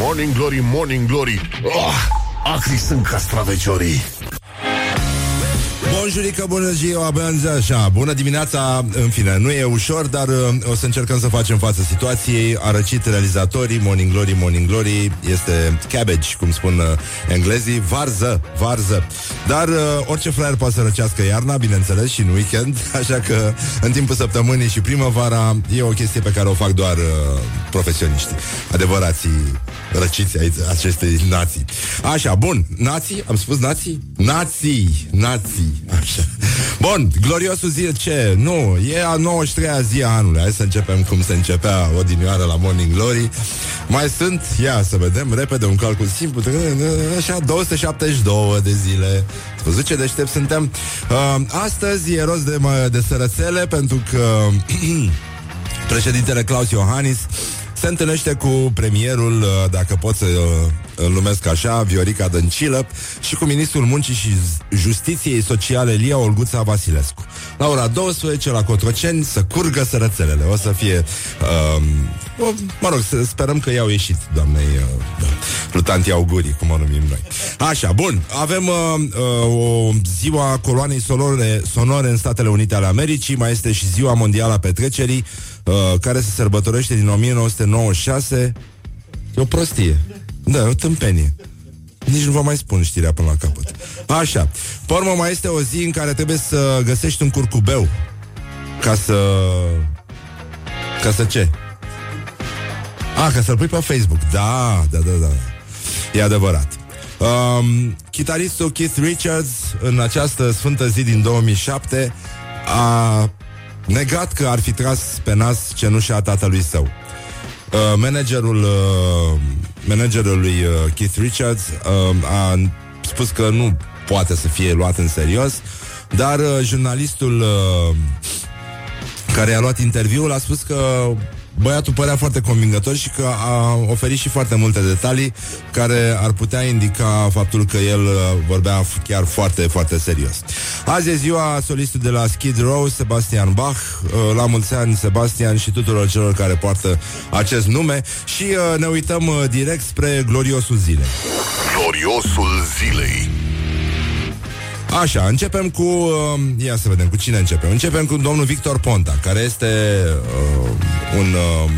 Morning Glory, Morning Glory. Oh, Acri sunt castraveciorii Bonjurică, bună ziua, bună așa, bună dimineața, în fine, nu e ușor, dar uh, o să încercăm să facem față situației. A răcit realizatorii, Morning Glory, Morning Glory, este cabbage, cum spun uh, englezii, varză, varză. Dar uh, orice fraier poate să răcească iarna, bineînțeles, și în weekend, așa că în timpul săptămânii și primăvara e o chestie pe care o fac doar uh, profesioniștii, adevărații răciți aici acestei nații. Așa, bun, nații, am spus nații? Nații, nații, așa. Bun, gloriosul zi, ce? Nu, e a 93-a zi a anului. Hai să începem cum se începea odinioară la Morning Glory. Mai sunt, ia să vedem, repede un calcul simplu, așa, 272 de zile. Văzut ce deștept suntem? Uh, astăzi e rost de, de sărățele pentru că președintele Claus Iohannis se întâlnește cu premierul, uh, dacă pot să uh, îl numesc așa, Viorica Dăncilă, și cu ministrul muncii și justiției sociale Lia Olguța Vasilescu. La ora 12 la Cotroceni să curgă sărățelele. O să fie... Uh, o, mă rog, să sperăm că i-au ieșit doamnei uh, da, plutantii augurii, cum o numim noi. Așa, bun. Avem uh, uh, o ziua coloanei sonore, sonore în Statele Unite ale Americii, mai este și ziua mondială a petrecerii, uh, care se sărbătorește din 1996. E o prostie. Da, o tâmpenie. Nici nu vă mai spun știrea până la capăt. Așa. Pe urmă mai este o zi în care trebuie să găsești un curcubeu. Ca să... Ca să ce? Ah, ca să-l pui pe Facebook. Da, da, da, da. E adevărat. Um, chitaristul Keith Richards, în această sfântă zi din 2007, a negat că ar fi tras pe nas cenușa tatălui său. Uh, managerul uh, managerul lui uh, Keith Richards uh, a spus că nu poate să fie luat în serios, dar uh, jurnalistul uh, care a luat interviul a spus că Băiatul părea foarte convingător și că a oferit și foarte multe detalii care ar putea indica faptul că el uh, vorbea chiar foarte, foarte serios. Azi e ziua solistului de la Skid Row, Sebastian Bach. Uh, la mulți ani, Sebastian și tuturor celor care poartă acest nume și uh, ne uităm direct spre gloriosul zilei. Gloriosul zilei. Așa, începem cu... Uh, ia să vedem, cu cine începem? Începem cu domnul Victor Ponta, care este uh, un, uh,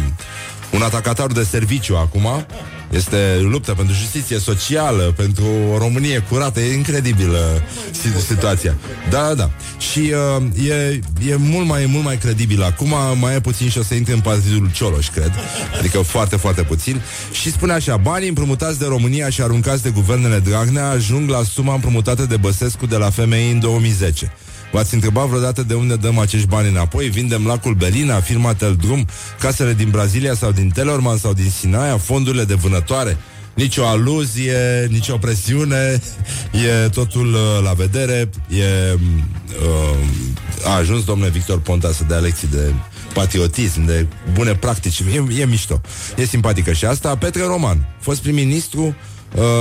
un atacator de serviciu acum. Este luptă pentru justiție socială, pentru o Românie curată. E incredibilă situația. Da, da, da. Și uh, e, e mult mai, mult mai credibil acum. Mai e puțin și o să intre în partidul Cioloș, cred. Adică foarte, foarte puțin. Și spune așa, banii împrumutați de România și aruncați de guvernele Dragnea ajung la suma împrumutată de Băsescu de la FMI în 2010. V-ați întrebat vreodată de unde dăm acești bani înapoi? Vindem lacul Belina, firma Teldrum, casele din Brazilia sau din Telorman sau din Sinaia, fondurile de vânătoare? Nicio aluzie, nicio presiune, e totul uh, la vedere, e, uh, a ajuns domnule Victor Ponta să dea lecții de patriotism, de bune practici, e, e mișto, e simpatică și asta. Petre Roman, fost prim-ministru, Uh,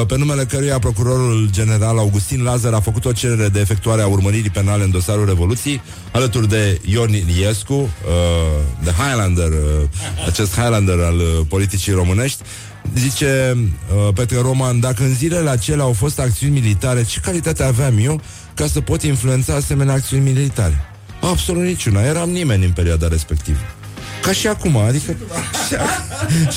pe numele căruia procurorul general Augustin Lazar a făcut o cerere de efectuare a urmăririi penale în dosarul Revoluției, alături de Ion Iliescu, uh, de Highlander, uh, acest Highlander al uh, politicii românești, Zice uh, Petre Roman, dacă în zilele acelea au fost acțiuni militare, ce calitate aveam eu ca să pot influența asemenea acțiuni militare? Absolut niciuna, eram nimeni în perioada respectivă. Ca și acum, adică și,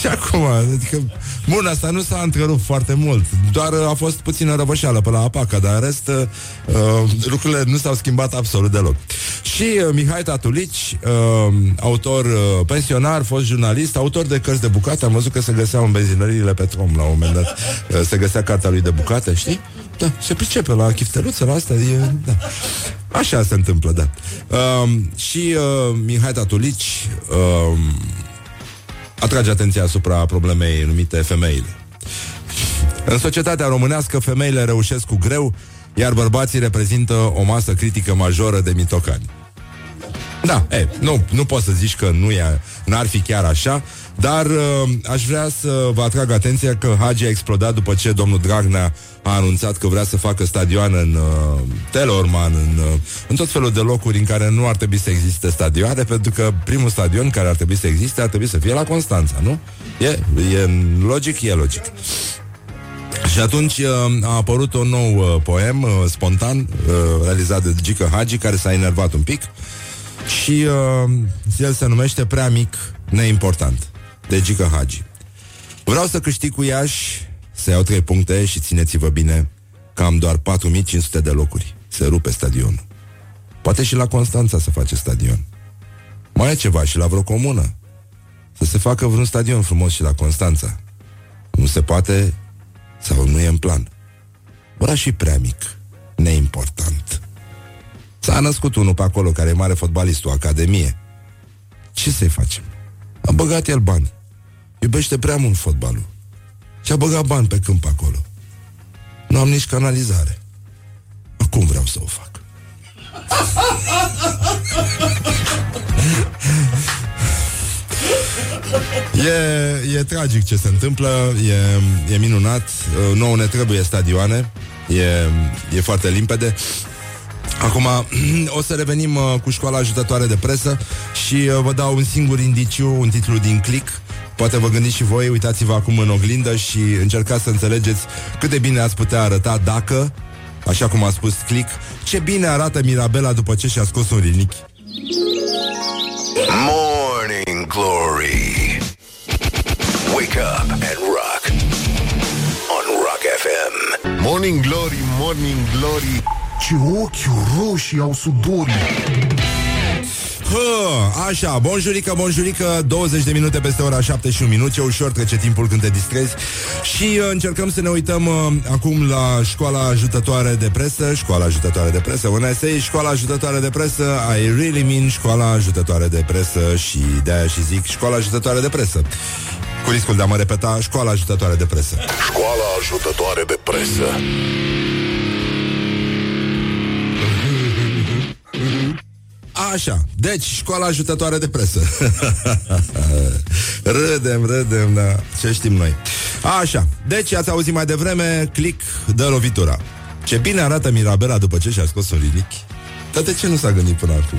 și acum, adică Bun, asta nu s-a întrerupt foarte mult Doar a fost puțină răvășeală pe la Apaca Dar în rest uh, Lucrurile nu s-au schimbat absolut deloc Și uh, Mihai Tatulici uh, Autor uh, pensionar, fost jurnalist Autor de cărți de bucate Am văzut că se găseau în benzinăriile Petrom La un moment dat uh, se găsea cartea lui de bucate, știi? Da, se pricepe la chifteluță, la asta e, da. Așa se întâmplă, da. Uh, și uh, Mihai Tatulici uh, atrage atenția asupra problemei numite femeile. În societatea românească, femeile reușesc cu greu, iar bărbații reprezintă o masă critică majoră de mitocani. Da, e, nu, nu poți să zici că nu e, n-ar fi chiar așa, Dar uh, aș vrea să vă atrag atenția că Hagi a explodat după ce domnul Dragnea a anunțat că vrea să facă stadioane în uh, Telorman, în, uh, în tot felul de locuri în care nu ar trebui să existe stadioane, pentru că primul stadion care ar trebui să existe ar trebui să fie la Constanța, nu? E, e logic, e logic. Și atunci uh, a apărut un nou uh, poem uh, spontan uh, realizat de Gică Hagi care s-a enervat un pic și uh, el se numește Prea mic, neimportant de Gică Hagi. Vreau să câștig cu Iași, să iau trei puncte și țineți-vă bine că am doar 4500 de locuri. Se rupe stadionul. Poate și la Constanța să face stadion. Mai e ceva și la vreo comună. Să se facă vreun stadion frumos și la Constanța. Nu se poate sau nu e în plan. Oraș și prea mic, neimportant. S-a născut unul pe acolo care e mare fotbalist, o academie. Ce să-i facem? A băgat el bani. Iubește prea mult fotbalul. Și a băgat bani pe câmp acolo. Nu am nici canalizare. Acum vreau să o fac. E, e tragic ce se întâmplă, e, e minunat, nouă ne trebuie stadioane, e, e foarte limpede. Acum o să revenim uh, cu școala ajutătoare de presă și uh, vă dau un singur indiciu, un titlu din click. Poate vă gândiți și voi, uitați-vă acum în oglindă și încercați să înțelegeți cât de bine ați putea arăta dacă, așa cum a spus click, ce bine arată Mirabela după ce și-a scos un rinichi. Morning Glory. Wake up and rock. On Rock FM Morning Glory, Morning Glory. Ce ochi roșii au sudorii Hă, așa, bonjurică, bonjurică 20 de minute peste ora 7 și un minut Ce ușor trece timpul când te distrezi. Și uh, încercăm să ne uităm uh, Acum la școala ajutătoare de presă Școala ajutătoare de presă When I say școala ajutătoare de presă I really mean școala ajutătoare de presă Și de-aia și zic școala ajutătoare de presă. Cu riscul de a mă repeta, școala ajutătoare de presă. Școala ajutătoare de presă Așa, deci școala ajutătoare de presă Râdem, râdem, da Ce știm noi Așa, deci ați auzit mai devreme Click, dă lovitura Ce bine arată Mirabela după ce și-a scos un rinic Dar de ce nu s-a gândit până acum?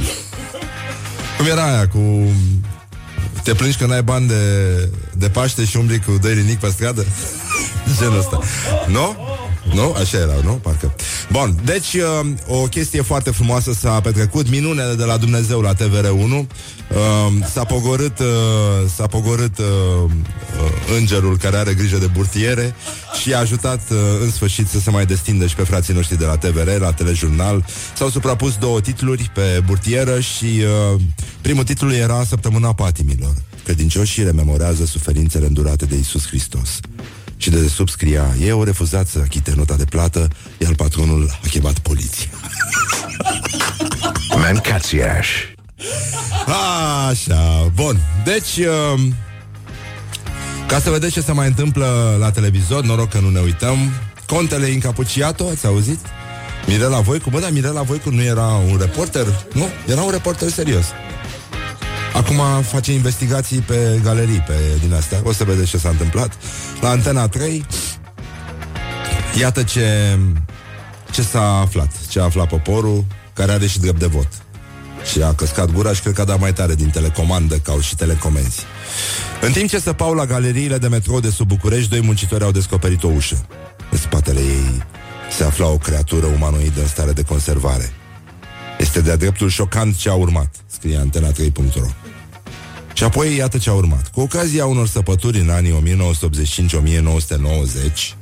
Cum era aia cu te plângi că n-ai bani de, de Paște și umbli cu doi rinic pe stradă? Genul ăsta. Nu? Nu? Așa era, nu? Parcă. Bun, deci uh, o chestie foarte frumoasă s-a petrecut, minunele de la Dumnezeu la TVR1. Uh, s-a pogorât, uh, s-a pogorât uh, uh, îngerul care are grijă de burtiere și a ajutat uh, în sfârșit să se mai destindă și pe frații noștri de la TVR, la telejurnal. S-au suprapus două titluri pe burtieră și uh, primul titlu era Săptămâna patimilor. Credincioșii rememorează suferințele îndurate de Isus Hristos și de sub scria Eu refuzat să achite nota de plată Iar patronul a chemat poliția. Mancațiaș Așa, bun. Deci uh, Ca să vedeți ce se mai întâmplă la televizor Noroc că nu ne uităm. Contele Incapuciato, ați auzit? Mirela Voicu, bă, dar Mirela Voicu nu era un reporter? Nu, era un reporter serios Acum face investigații pe galerii pe din astea. O să vedeți ce s-a întâmplat. La Antena 3, iată ce, ce s-a aflat. Ce a aflat poporul, care are și drept de vot. Și a căscat gura și cred că a dat mai tare din telecomandă ca și telecomenzi. În timp ce săpau la galeriile de metrou de sub București, doi muncitori au descoperit o ușă. În spatele ei se afla o creatură umanoidă în stare de conservare. Este de-a dreptul șocant ce a urmat, scrie antena3.ro. Și apoi iată ce a urmat. Cu ocazia unor săpături în anii 1985-1990,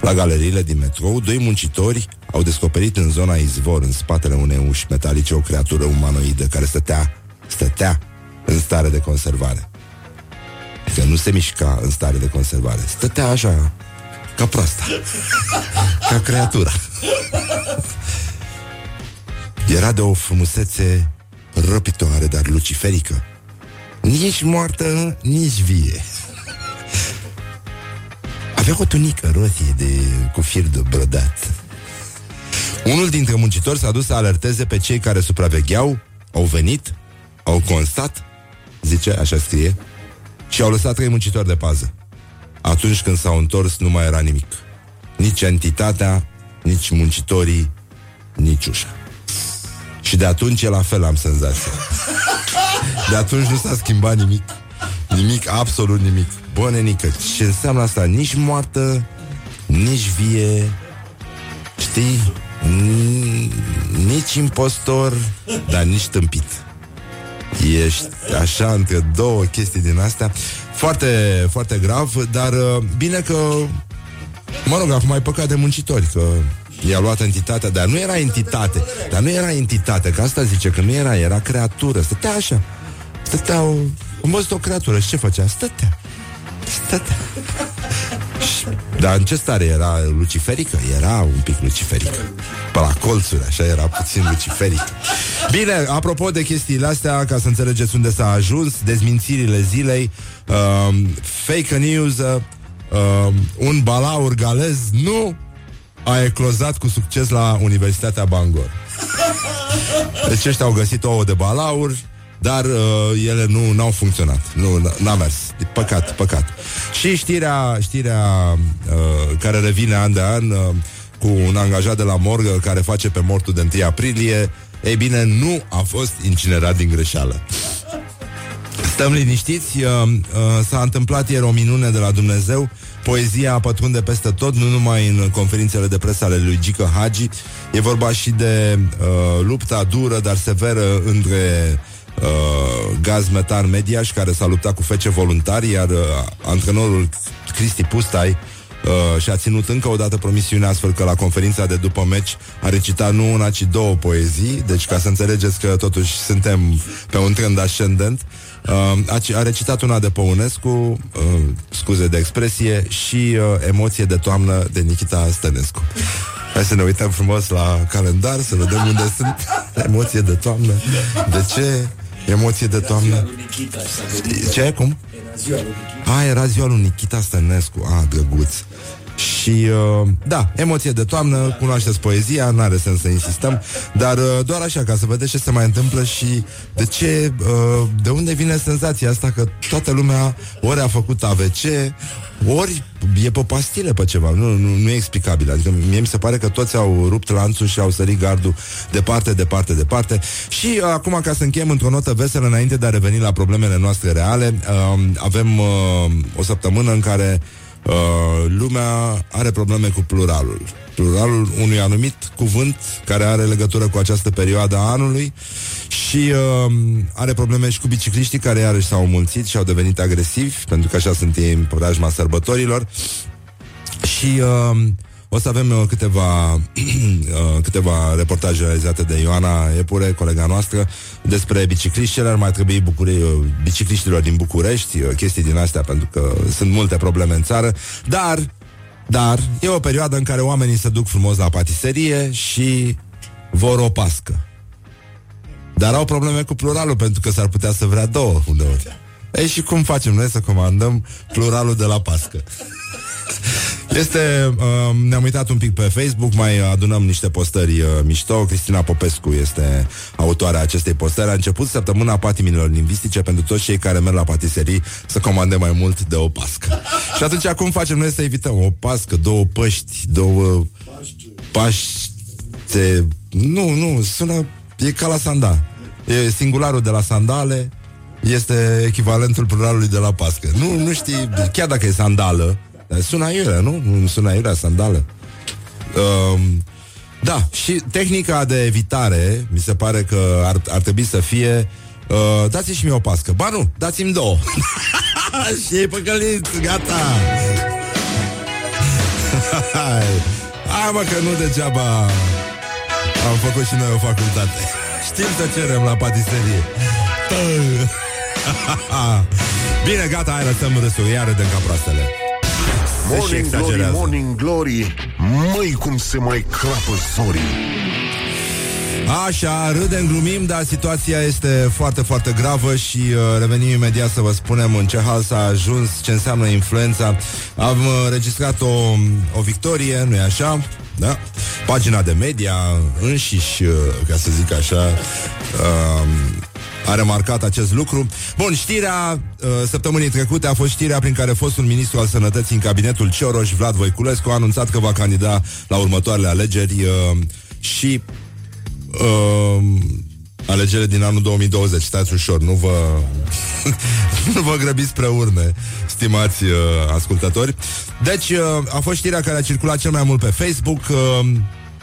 la galeriile din metrou, doi muncitori au descoperit în zona izvor, în spatele unei uși metalice, o creatură umanoidă care stătea, stătea în stare de conservare. Că nu se mișca în stare de conservare. Stătea așa, ca proasta. ca creatura. Era de o frumusețe răpitoare, dar luciferică. Nici moartă, nici vie. Avea o tunică roșie de, cu fir de brodat. Unul dintre muncitori s-a dus să alerteze pe cei care supravegheau, au venit, au constat, zice, așa scrie, Și au lăsat trei muncitori de pază. Atunci când s-au întors, nu mai era nimic. Nici entitatea, nici muncitorii, nici ușa. Și de atunci e la fel, am senzația. De atunci nu s-a schimbat nimic. Nimic, absolut nimic. Bă, nenică, ce înseamnă asta? Nici moartă, nici vie, știi? N- nici impostor, dar nici tâmpit. Ești așa între două chestii din astea Foarte, foarte grav Dar uh, bine că Mă rog, acum ai păcat de muncitori Că i-a luat entitatea Dar nu era entitate Dar nu era entitate, că asta zice că nu era Era creatură, stătea așa Stătea o... Am văzut o creatură și ce făcea? Stătea. Stătea. Și- Dar în ce stare era luciferică? Era un pic luciferică Pe la colțuri, așa era puțin luciferică Bine, apropo de chestiile astea Ca să înțelegeți unde s-a ajuns Dezmințirile zilei um, Fake news uh, um, Un balaur galez Nu a eclozat cu succes la Universitatea Bangor. Deci ăștia au găsit ouă de balaur dar uh, ele nu au funcționat. Nu n- n-a mers. Păcat, păcat. Și știrea, știrea uh, care revine an de an uh, cu un angajat de la morgă care face pe mortul de 1 aprilie, ei bine, nu a fost incinerat din greșeală. Stăm liniștiți, uh, uh, s-a întâmplat ieri o minune de la Dumnezeu, poezia pătrunde peste tot, nu numai în conferințele de presă ale lui Gică Hagi, e vorba și de uh, lupta dură, dar severă între uh, Gaz Metan Mediaș, care s-a luptat cu fece voluntari, iar uh, antrenorul Cristi Pustai Uh, și a ținut încă o dată promisiunea astfel că la conferința de după meci a recitat nu una, ci două poezii, deci ca să înțelegeți că totuși suntem pe un trend ascendent. Uh, a, ci- a recitat una de Păunescu, uh, scuze de expresie, și uh, Emoție de toamnă de Nikita Stănescu. Hai să ne uităm frumos la calendar, să vedem unde sunt emoție de toamnă. De ce emoție de toamnă? Ce? Cum? A, era ziua lui Nikita Stănescu A, drăguț Și, uh, da, emoție de toamnă Cunoașteți poezia, n-are sens să insistăm Dar uh, doar așa, ca să vedeți ce se mai întâmplă Și de ce uh, De unde vine senzația asta Că toată lumea ori a făcut AVC Ori e pe pastile pe ceva Nu, nu, nu e explicabil. Adică mie mi se pare că toți au rupt lanțul Și au sărit gardul departe, departe, departe. Și uh, acum ca să încheiem într-o notă veselă Înainte de a reveni la problemele noastre reale uh, Avem uh, o săptămână în care uh, lumea are probleme cu pluralul. Pluralul unui anumit cuvânt care are legătură cu această perioadă a anului și uh, are probleme și cu bicicliștii care iarăși s-au mulțit și au devenit agresivi, pentru că așa sunt ei în preajma sărbătorilor. Și uh, o să avem uh, câteva, uh, câteva reportaje realizate de Ioana Epure, colega noastră, despre bicicliști. Cele ar mai trebui bucure, uh, bicicliștilor din București, uh, chestii din astea, pentru că sunt multe probleme în țară. Dar, dar, e o perioadă în care oamenii se duc frumos la patiserie și vor o pască. Dar au probleme cu pluralul, pentru că s-ar putea să vrea două uneori. Ei, și cum facem noi să comandăm pluralul de la pască? Este, uh, ne-am uitat un pic pe Facebook, mai adunăm niște postări uh, mișto. Cristina Popescu este autoarea acestei postări. A început săptămâna patimilor lingvistice pentru toți cei care merg la patiserii să comande mai mult de o pască. Și atunci cum facem noi să evităm o pască, două păști, două paște... Nu, nu, sună... E ca la sandal. E singularul de la sandale este echivalentul pluralului de la pască. Nu, nu știi, chiar dacă e sandală, dar sună aiurea, nu? Nu sună aiurea, sandală. Um, da, și tehnica de evitare, mi se pare că ar, ar trebui să fie uh, dați-mi și mie o pască. Ba nu, dați-mi două. și e păcălit, gata. Hai. Hai mă că nu degeaba am făcut și noi o facultate. Știm să cerem la patiserie. Bine, gata, hai lăsăm râsul, iar râdem ca proastele. Se și Morning glory, exagerează. morning glory Măi cum se mai crapă zorii Așa, râdem, glumim, dar situația este foarte, foarte gravă și uh, revenim imediat să vă spunem în ce hal s-a ajuns, ce înseamnă influența. Am uh, registrat o, o victorie, nu-i așa? Da? Pagina de media înșiși, uh, ca să zic așa, uh, a remarcat acest lucru. Bun, știrea uh, săptămânii trecute a fost știrea prin care fostul ministru al sănătății în cabinetul Cioroș, Vlad Voiculescu, a anunțat că va candida la următoarele alegeri uh, și uh, alegerile din anul 2020. Stați ușor, nu vă, nu vă grăbiți spre urne, stimați uh, ascultători. Deci, uh, a fost știrea care a circulat cel mai mult pe Facebook. Uh,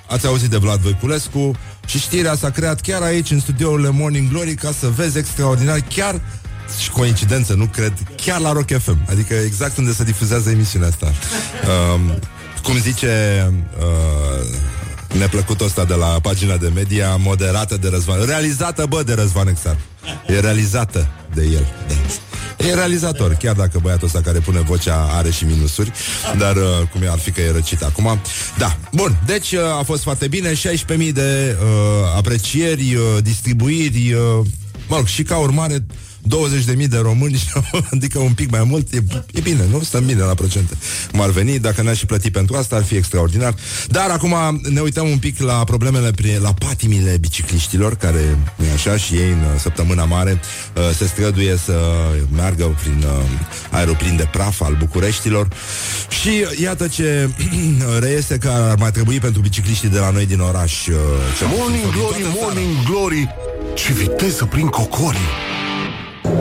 ați auzit de Vlad Voiculescu și știrea s-a creat chiar aici, în studiourile Morning Glory, ca să vezi extraordinar, chiar și coincidență, nu cred, chiar la Rock FM. Adică exact unde se difuzează emisiunea asta. Uh, cum zice... Uh, neplăcutul ăsta de la pagina de media moderată de Răzvan. Realizată, bă, de Răzvan Exar. E realizată de el. Da. E realizator, chiar dacă băiatul ăsta care pune vocea are și minusuri, dar uh, cum ar fi că e răcit acum. Da, bun, deci uh, a fost foarte bine, 16.000 de uh, aprecieri, uh, distribuiri, uh, mă rog, și ca urmare 20.000 de români, adică un pic mai mult, e, e bine, nu? Stăm bine la procente. Cum ar veni, dacă ne-aș și plăti pentru asta, ar fi extraordinar. Dar acum ne uităm un pic la problemele, la patimile bicicliștilor, care e așa și ei în săptămâna mare uh, se străduie să meargă prin uh, aeroplin de praf al Bucureștilor. Și iată ce reiese că ar mai trebui pentru bicicliștii de la noi din oraș. Uh, morning glory, morning glory, ce viteză prin cocorii!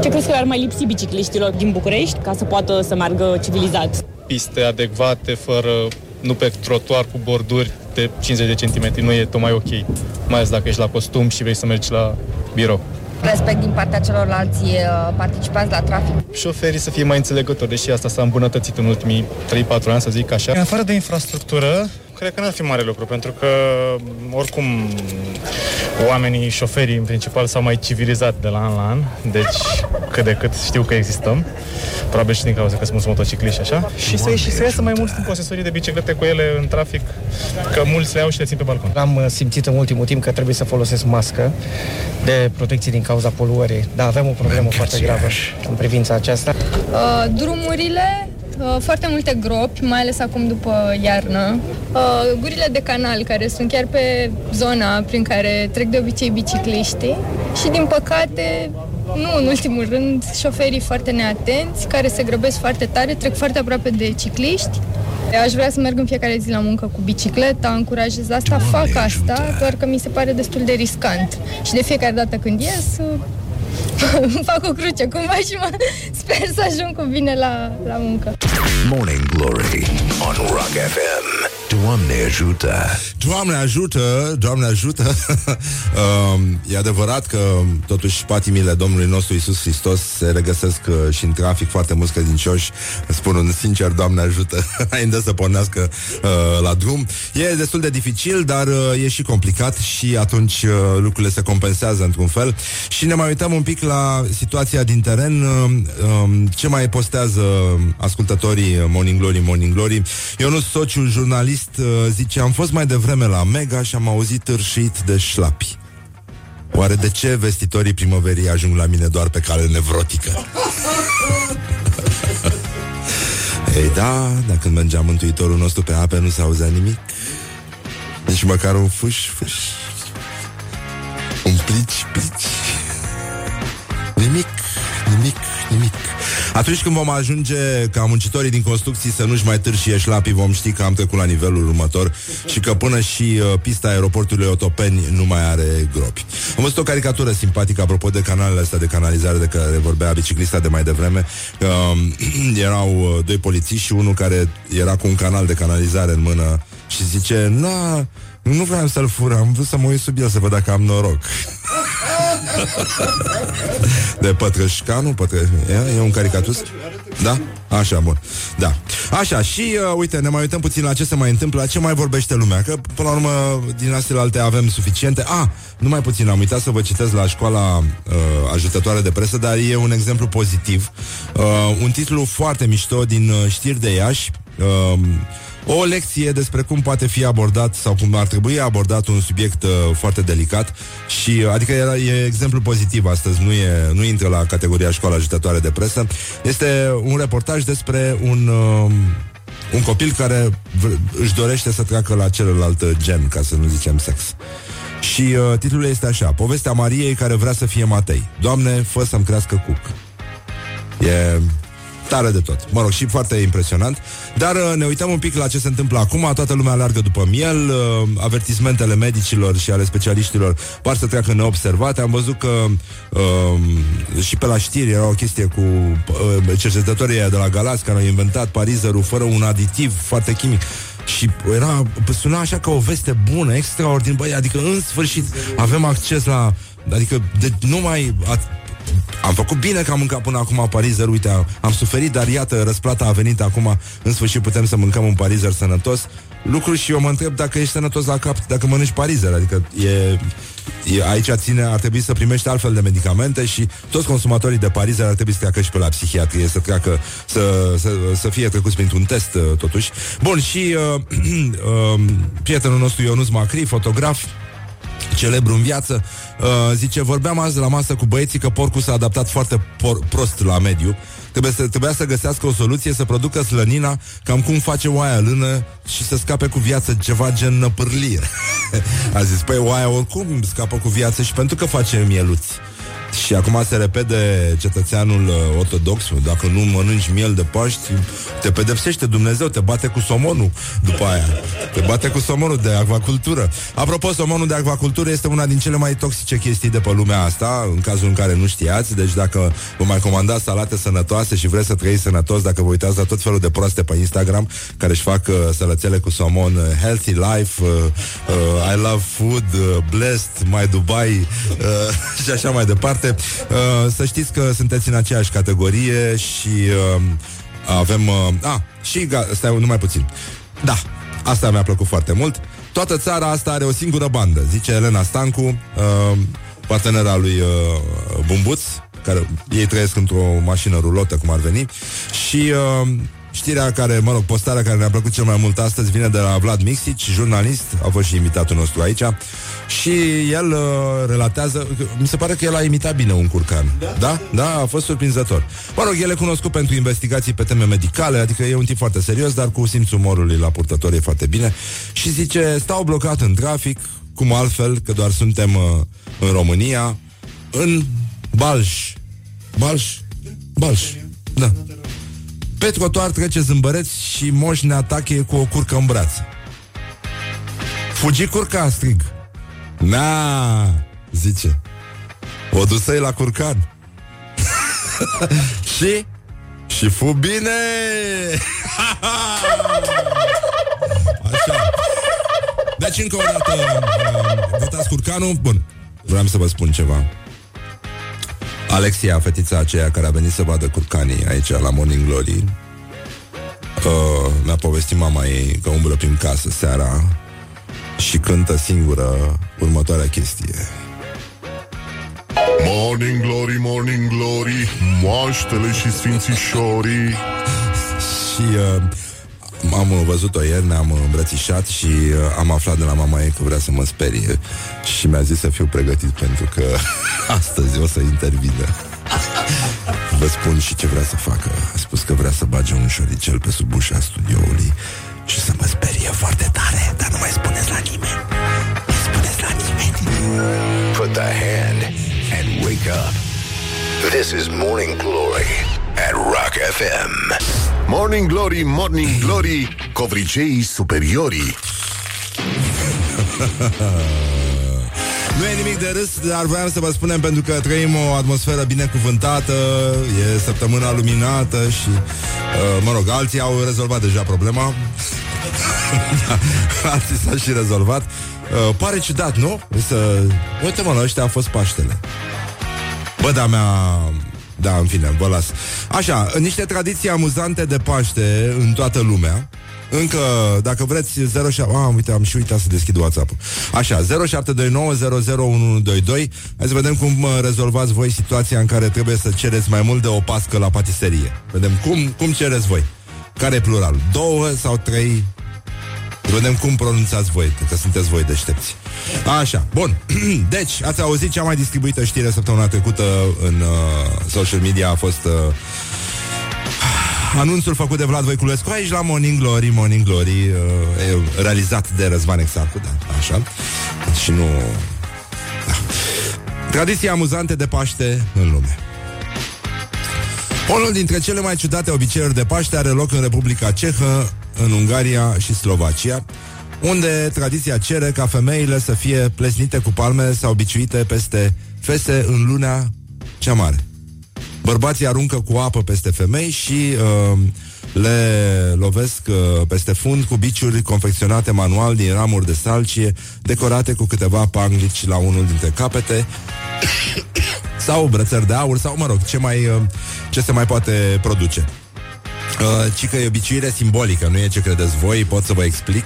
Ce crezi că ar mai lipsi bicicliștilor din București ca să poată să meargă civilizat? Piste adecvate, fără, nu pe trotuar cu borduri de 50 de centimetri, nu e tocmai ok. Mai ales dacă ești la costum și vrei să mergi la birou respect din partea celorlalți uh, participanți la trafic. Șoferii să fie mai înțelegători, deși asta s-a îmbunătățit în ultimii 3-4 ani, să zic așa. În afară de infrastructură, cred că n-ar fi mare lucru, pentru că oricum oamenii, șoferii în principal s-au mai civilizat de la an la an, deci cât de cât știu că existăm, probabil și din cauza că sunt mulți motocicliști așa, și să, și să iasă mai mulți în posesorii de biciclete cu ele în trafic, că mulți le au și le țin pe balcon. Am uh, simțit în ultimul timp că trebuie să folosesc mască de protecție din cauza poluării, dar avem o problemă foarte gravă în privința aceasta. Uh, drumurile Uh, foarte multe gropi, mai ales acum după iarnă, uh, gurile de canal care sunt chiar pe zona prin care trec de obicei bicicliștii și din păcate nu în ultimul rând, șoferii foarte neatenți, care se grăbesc foarte tare, trec foarte aproape de cicliști. Aș vrea să merg în fiecare zi la muncă cu bicicleta, încurajez asta, Doamne fac ajută. asta, doar că mi se pare destul de riscant. Și de fiecare dată când ies, fac o cruce cumva și mă sper să ajung cu bine la, la muncă. Morning Glory on Rock FM. Doamne ajută! Doamne ajută! Doamne ajută! uh, e adevărat că totuși patimile Domnului nostru Isus Hristos se regăsesc uh, și în trafic foarte mulți credincioși spun un sincer Doamne ajută înainte să pornească uh, la drum. E destul de dificil, dar uh, e și complicat și atunci uh, lucrurile se compensează într-un fel. Și ne mai uităm un pic la situația din teren. Uh, uh, ce mai postează ascultătorii Morning Glory, Morning Glory? Ionus Sociu, jurnalist uh, zice Am fost mai devreme la Mega și am auzit târșit de șlapi. Oare de ce vestitorii primăverii ajung la mine doar pe cale nevrotică? Ei da, dacă mergeam Mântuitorul nostru pe ape nu se auzea nimic. Nici măcar un fâș, fâș. Un plici, plici. Nimic, nimic, nimic atunci când vom ajunge ca muncitorii din construcții să nu-și mai târșie șlapii, vom ști că am trecut la nivelul următor și că până și uh, pista aeroportului Otopeni nu mai are gropi. Am văzut o caricatură simpatică apropo de canalele astea de canalizare de care vorbea biciclista de mai devreme. Uh, erau uh, doi polițiști și unul care era cu un canal de canalizare în mână și zice, na, nu vreau să-l fur, am vrut să mă uit sub el să văd dacă am noroc. de Pătrășcanu, Pătră... e, e un caricatus? Da? Așa, bun. Da. Așa, și uh, uite, ne mai uităm puțin la ce se mai întâmplă, la ce mai vorbește lumea, că până la urmă din astea alte avem suficiente. Ah, numai puțin, am uitat să vă citesc la școala uh, ajutătoare de presă, dar e un exemplu pozitiv. Uh, un titlu foarte mișto din uh, știri de Iași. Uh, o lecție despre cum poate fi abordat sau cum ar trebui abordat un subiect uh, foarte delicat și uh, adică era, e exemplu pozitiv astăzi, nu, e, nu intră la categoria școală ajutătoare de presă. Este un reportaj despre un uh, un copil care v- își dorește să treacă la celălalt gen, ca să nu zicem sex. Și uh, titlul este așa Povestea Mariei care vrea să fie Matei Doamne, fă să-mi crească cuc E tare de tot. Mă rog, și foarte impresionant. Dar uh, ne uităm un pic la ce se întâmplă acum. Toată lumea alargă după miel. Uh, avertismentele medicilor și ale specialiștilor par să treacă neobservate. Am văzut că uh, și pe la știri era o chestie cu uh, cercetătorii de la Galați care au inventat parizerul fără un aditiv foarte chimic. Și era, suna așa ca o veste bună, extraordinar, băi, adică în sfârșit avem acces la Adică de, nu mai am făcut bine că am mâncat până acum parizer, uite, am, am suferit, dar iată, răsplata a venit acum, în sfârșit putem să mâncăm un parizer sănătos. Lucru și eu mă întreb dacă ești sănătos la cap, dacă mănânci parizer, adică e, e, aici ține, ar trebui să primești altfel de medicamente și toți consumatorii de parizer ar trebui să treacă și pe la psihiatrie, să treacă, să, să, să fie trecuți printr-un test, uh, totuși. Bun, și uh, uh, prietenul nostru Ionus Macri, fotograf, celebru în viață, uh, zice, vorbeam azi la masă cu băieții că porcul s-a adaptat foarte por- prost la mediu. Trebuie să, trebuia să găsească o soluție să producă slănina cam cum face oaia lână și să scape cu viață ceva gen năpârlie. A zis, păi oaia oricum scapă cu viață și pentru că face mieluți. Și acum se repede cetățeanul uh, ortodox, dacă nu mănânci miel de Paști, te pedepsește Dumnezeu, te bate cu somonul după aia. Te bate cu somonul de acvacultură. Apropo, somonul de acvacultură este una din cele mai toxice chestii de pe lumea asta, în cazul în care nu știați. Deci dacă vă mai comandați salate sănătoase și vreți să trăiți sănătos, dacă vă uitați la tot felul de proaste pe Instagram care își fac uh, sălățele cu somon, uh, healthy life, uh, uh, I love food, uh, blessed, my Dubai uh, și așa mai departe departe. Uh, să știți că sunteți în aceeași categorie și uh, avem... Uh, ah, și... Ga- stai numai puțin. Da, asta mi-a plăcut foarte mult. Toată țara asta are o singură bandă, zice Elena Stancu, uh, partenera lui uh, Bumbuț, care ei trăiesc într-o mașină rulotă, cum ar veni, și uh, Știrea care, mă rog, postarea care ne-a plăcut cel mai mult astăzi vine de la Vlad Mixici, jurnalist, a fost și invitatul nostru aici. Și el uh, relatează, mi se pare că el a imitat bine un curcan. Da? Da, da a fost surprinzător. Mă rog, el e cunoscut pentru investigații pe teme medicale, adică e un tip foarte serios, dar cu simțul umorului la purtător e foarte bine. Și zice, stau blocat în trafic, cum altfel, că doar suntem uh, în România, în Balș. Balș? Balș. Da. Pe trotuar trece zâmbăreț și moș ne atache cu o curcă în braț. Fugi curca, strig. Na, zice. O dusei la curcan. și? Și fu bine! Așa. Deci încă o dată uh, votați curcanul. Bun, vreau să vă spun ceva. Alexia, fetița aceea care a venit să vadă curcanii aici la Morning Glory, uh, mi-a povestit mama ei că umblă prin casă seara și cântă singură următoarea chestie. Morning glory, morning glory, moaștele și sfințișorii. și uh, am văzut-o ieri, ne-am îmbrățișat și uh, am aflat de la mama ei că vrea să mă sperie și mi-a zis să fiu pregătit pentru că astăzi o să intervină. Vă spun și ce vrea să facă. A spus că vrea să bage un șoricel pe sub ușa studioului și să mă sperie foarte tare, Put the hand and wake up. This is Morning Glory at Rock FM. Morning glory, morning glory, covriceii superiorii. Nu e nimic de râs, dar vreau să vă spunem pentru că trăim o atmosferă binecuvântată, e săptămâna luminată și, uh, mă rog, alții au rezolvat deja problema. alții s-au și rezolvat. Uh, pare ciudat, nu? Să... Uite, mă, la ăștia a fost Paștele. Bă, da, mea... Da, în fine, vă las. Așa, niște tradiții amuzante de Paște în toată lumea. Încă, dacă vreți, 07... Ah, uite, am și uitat să deschid WhatsApp-ul. Așa, 0729001122. Hai să vedem cum uh, rezolvați voi situația în care trebuie să cereți mai mult de o pască la patiserie. Vedem cum, cum cereți voi. Care e plural? Două sau trei? Vedem cum pronunțați voi, că sunteți voi deștepți. Așa, bun. Deci, ați auzit cea mai distribuită știre săptămâna trecută în uh, social media a fost uh, anunțul făcut de Vlad Voiculescu aici la Morning Glory, Morning Glory, uh, e realizat de Răzvan Exarcu, da, așa. Și nu... Da. Tradiții amuzante de Paște în lume. Unul dintre cele mai ciudate obiceiuri de Paște are loc în Republica Cehă, în Ungaria și Slovacia, unde tradiția cere ca femeile să fie plesnite cu palme sau biciuite peste fese în luna cea mare. Bărbații aruncă cu apă peste femei și uh, le lovesc uh, peste fund cu biciuri confecționate manual din ramuri de salcie, decorate cu câteva panglici la unul dintre capete sau brățări de aur sau, mă rog, ce, mai, uh, ce se mai poate produce. Uh, ci că e obiceirea simbolică, nu e ce credeți voi, pot să vă explic,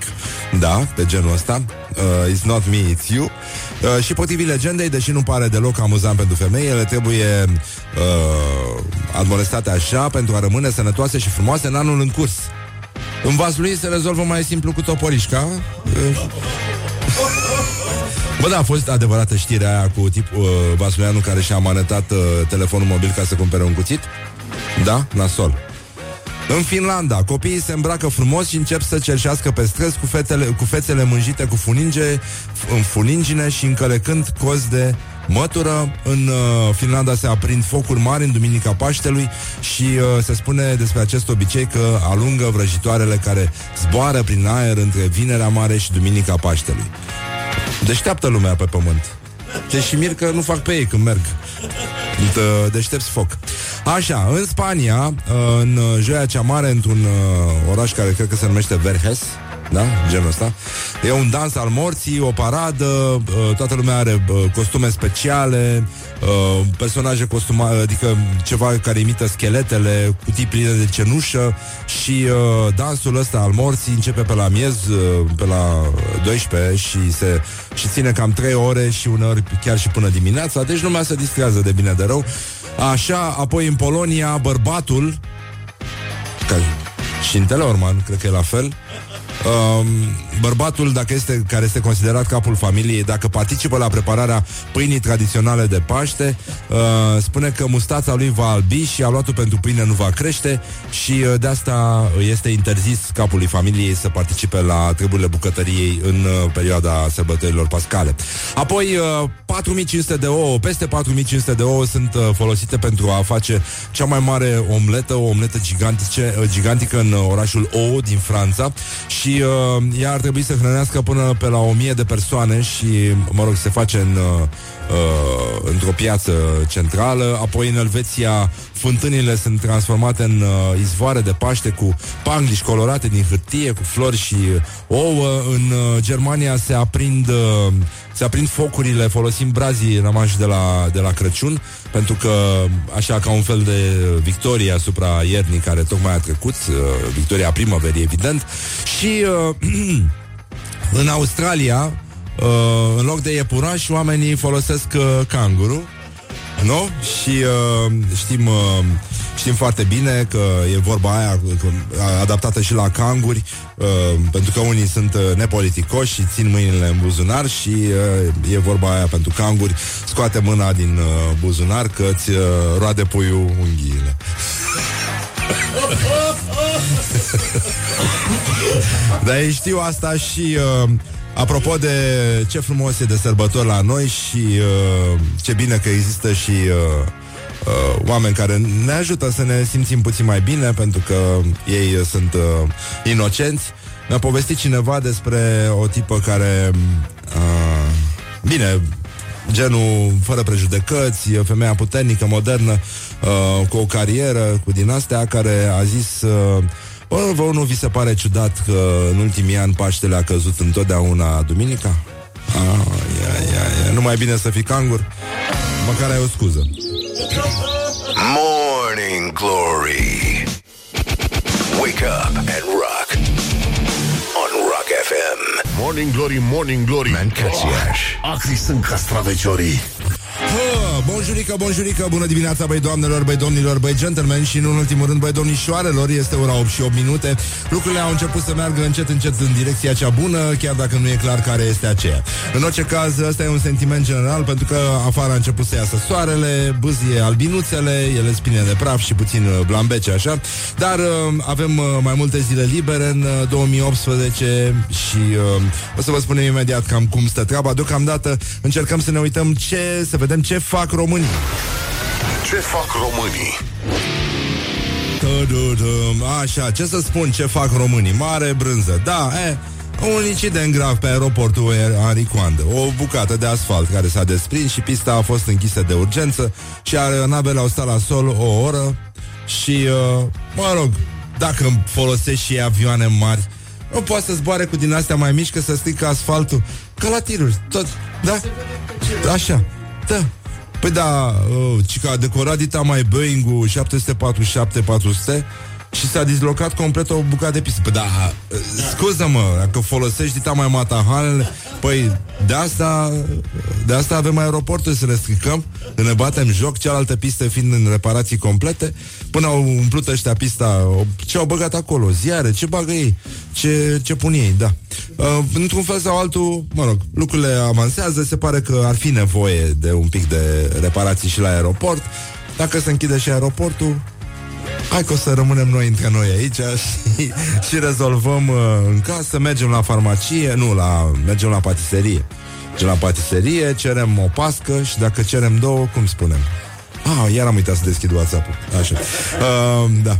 da, pe genul ăsta. Uh, it's not me, it's you. Uh, și potrivit legendei, deși nu pare deloc amuzant pentru femei, ele trebuie uh, admonestate așa pentru a rămâne sănătoase și frumoase în anul în curs. În vasul lui se rezolvă mai simplu cu toporișca. Uh, Bă, da, a fost adevărată știrea aia cu tipul uh, Vasuleanu care și-a amanetat uh, telefonul mobil ca să cumpere un cuțit? Da? Nasol. În Finlanda, copiii se îmbracă frumos și încep să cerșească pe străzi cu, fetele, cu fețele mânjite cu funinge, în funingine și încălecând cozi de mătură. În uh, Finlanda se aprind focuri mari în Duminica Paștelui și uh, se spune despre acest obicei că alungă vrăjitoarele care zboară prin aer între Vinerea Mare și Duminica Paștelui. Deșteaptă lumea pe pământ. Te și mir că nu fac pe ei când merg. Dă- Deștepți foc. Așa, în Spania, uh, în Joia cea Mare, într-un uh, oraș care cred că se numește Verges, da? Genul ăsta. E un dans al morții, o paradă, uh, toată lumea are uh, costume speciale, uh, personaje costuma, adică ceva care imită scheletele, cutii pline de cenușă și uh, dansul ăsta al morții începe pe la miez, uh, pe la 12 și se și ține cam 3 ore și uneori chiar și până dimineața, deci lumea se distrează de bine de rău. Așa, apoi în Polonia, bărbatul ca și în Teleorman, cred că e la fel. Um, bărbatul, dacă este, care este considerat capul familiei, dacă participă la prepararea pâinii tradiționale de Paște, uh, spune că mustața lui va albi și aluatul pentru pâine nu va crește și uh, de asta este interzis capului familiei să participe la treburile bucătăriei în uh, perioada sărbătorilor pascale. Apoi, uh, 4500 de ouă, peste 4500 de ouă sunt uh, folosite pentru a face cea mai mare omletă, o omletă gigantice, uh, gigantică în uh, orașul O din Franța și uh, ea ar trebui să hrănească până pe la 1000 de persoane și, mă rog, se face în, uh, uh, într-o piață centrală. Apoi în Elveția fântânile sunt transformate în uh, izvoare de Paște cu pangliși colorate din hârtie, cu flori și ouă. În uh, Germania se aprind uh, se aprind focurile folosind brazii rămași de la, de la Crăciun, pentru că, așa ca un fel de victorie asupra iernii care tocmai a trecut, uh, victoria primăverii, evident, și uh, în Australia, uh, în loc de iepuraș, oamenii folosesc uh, canguru, nu? Și uh, știm, uh, știm foarte bine că e vorba aia că, adaptată și la canguri, uh, pentru că unii sunt uh, nepoliticoși și țin mâinile în buzunar și uh, e vorba aia pentru canguri, scoate mâna din uh, buzunar că îți uh, roade puiul unghiile. Dar ei știu asta și uh, Apropo de ce frumos e de sărbători la noi și uh, ce bine că există și uh, uh, oameni care ne ajută să ne simțim puțin mai bine pentru că ei uh, sunt uh, inocenți. Mi-a povestit cineva despre o tipă care uh, bine, genul fără prejudecăți, femeia puternică, modernă, uh, cu o carieră, cu din astea, care a zis... Uh, Bă, vă nu vi se pare ciudat că în ultimii ani Paștele a căzut întotdeauna duminica? Ah, ia, ia, ia. Nu mai bine să fii cangur? Măcar ai o scuză. Morning Glory. Wake up and rock. On Rock FM. Morning Glory, Morning Glory Mancațiaș. Acri sunt castraveciorii Hă, Bonjurică, bonjurică, bună dimineața, băi doamnelor, băi domnilor, băi gentlemen și în ultimul rând, băi domnișoarelor, este ora 8 și 8 minute. Lucrurile au început să meargă încet, încet în direcția cea bună, chiar dacă nu e clar care este aceea. În orice caz, ăsta e un sentiment general, pentru că afară a început să iasă soarele, bâzie albinuțele, ele spine de praf și puțin uh, blambece, așa. Dar uh, avem uh, mai multe zile libere în uh, 2018 și uh, o să vă spunem imediat cam cum stă treaba. Deocamdată încercăm să ne uităm ce, să vedem ce fac românii. Ce fac românii? Tududum. Așa, ce să spun, ce fac românii? Mare brânză. Da, e, un incident grav pe aeroportul Henri Coandă. O bucată de asfalt care s-a desprins și pista a fost închisă de urgență și aeronavele au stat la sol o oră și, uh, mă rog, dacă folosești și avioane mari, nu poate să zboare cu din astea mai mici că să strică asfaltul. Ca la tiruri, tot, da? Așa, da. Păi da, uh, ci că a decorat dita mai Boeing-ul 747-400 și s-a dislocat complet o bucată de pistă. Păi da, uh, scuză-mă, dacă folosești dita mai matahanele, păi de asta, de asta avem aeroportul să le stricăm, ne batem joc, cealaltă pistă fiind în reparații complete, până au umplut ăștia pista, ce au băgat acolo, ziare, ce bagă ei, ce, ce pun ei, da. Uh, într-un fel sau altul, mă rog, lucrurile avansează, se pare că ar fi nevoie de un pic de reparații și la aeroport. Dacă se închide și aeroportul, Hai că o să rămânem noi între noi aici și, și rezolvăm uh, în casă, mergem la farmacie, nu, la, mergem la patiserie. Mergem la patiserie, cerem o pască și dacă cerem două, cum spunem? Ah, iar am uitat să deschid WhatsApp-ul. Așa. Uh, da.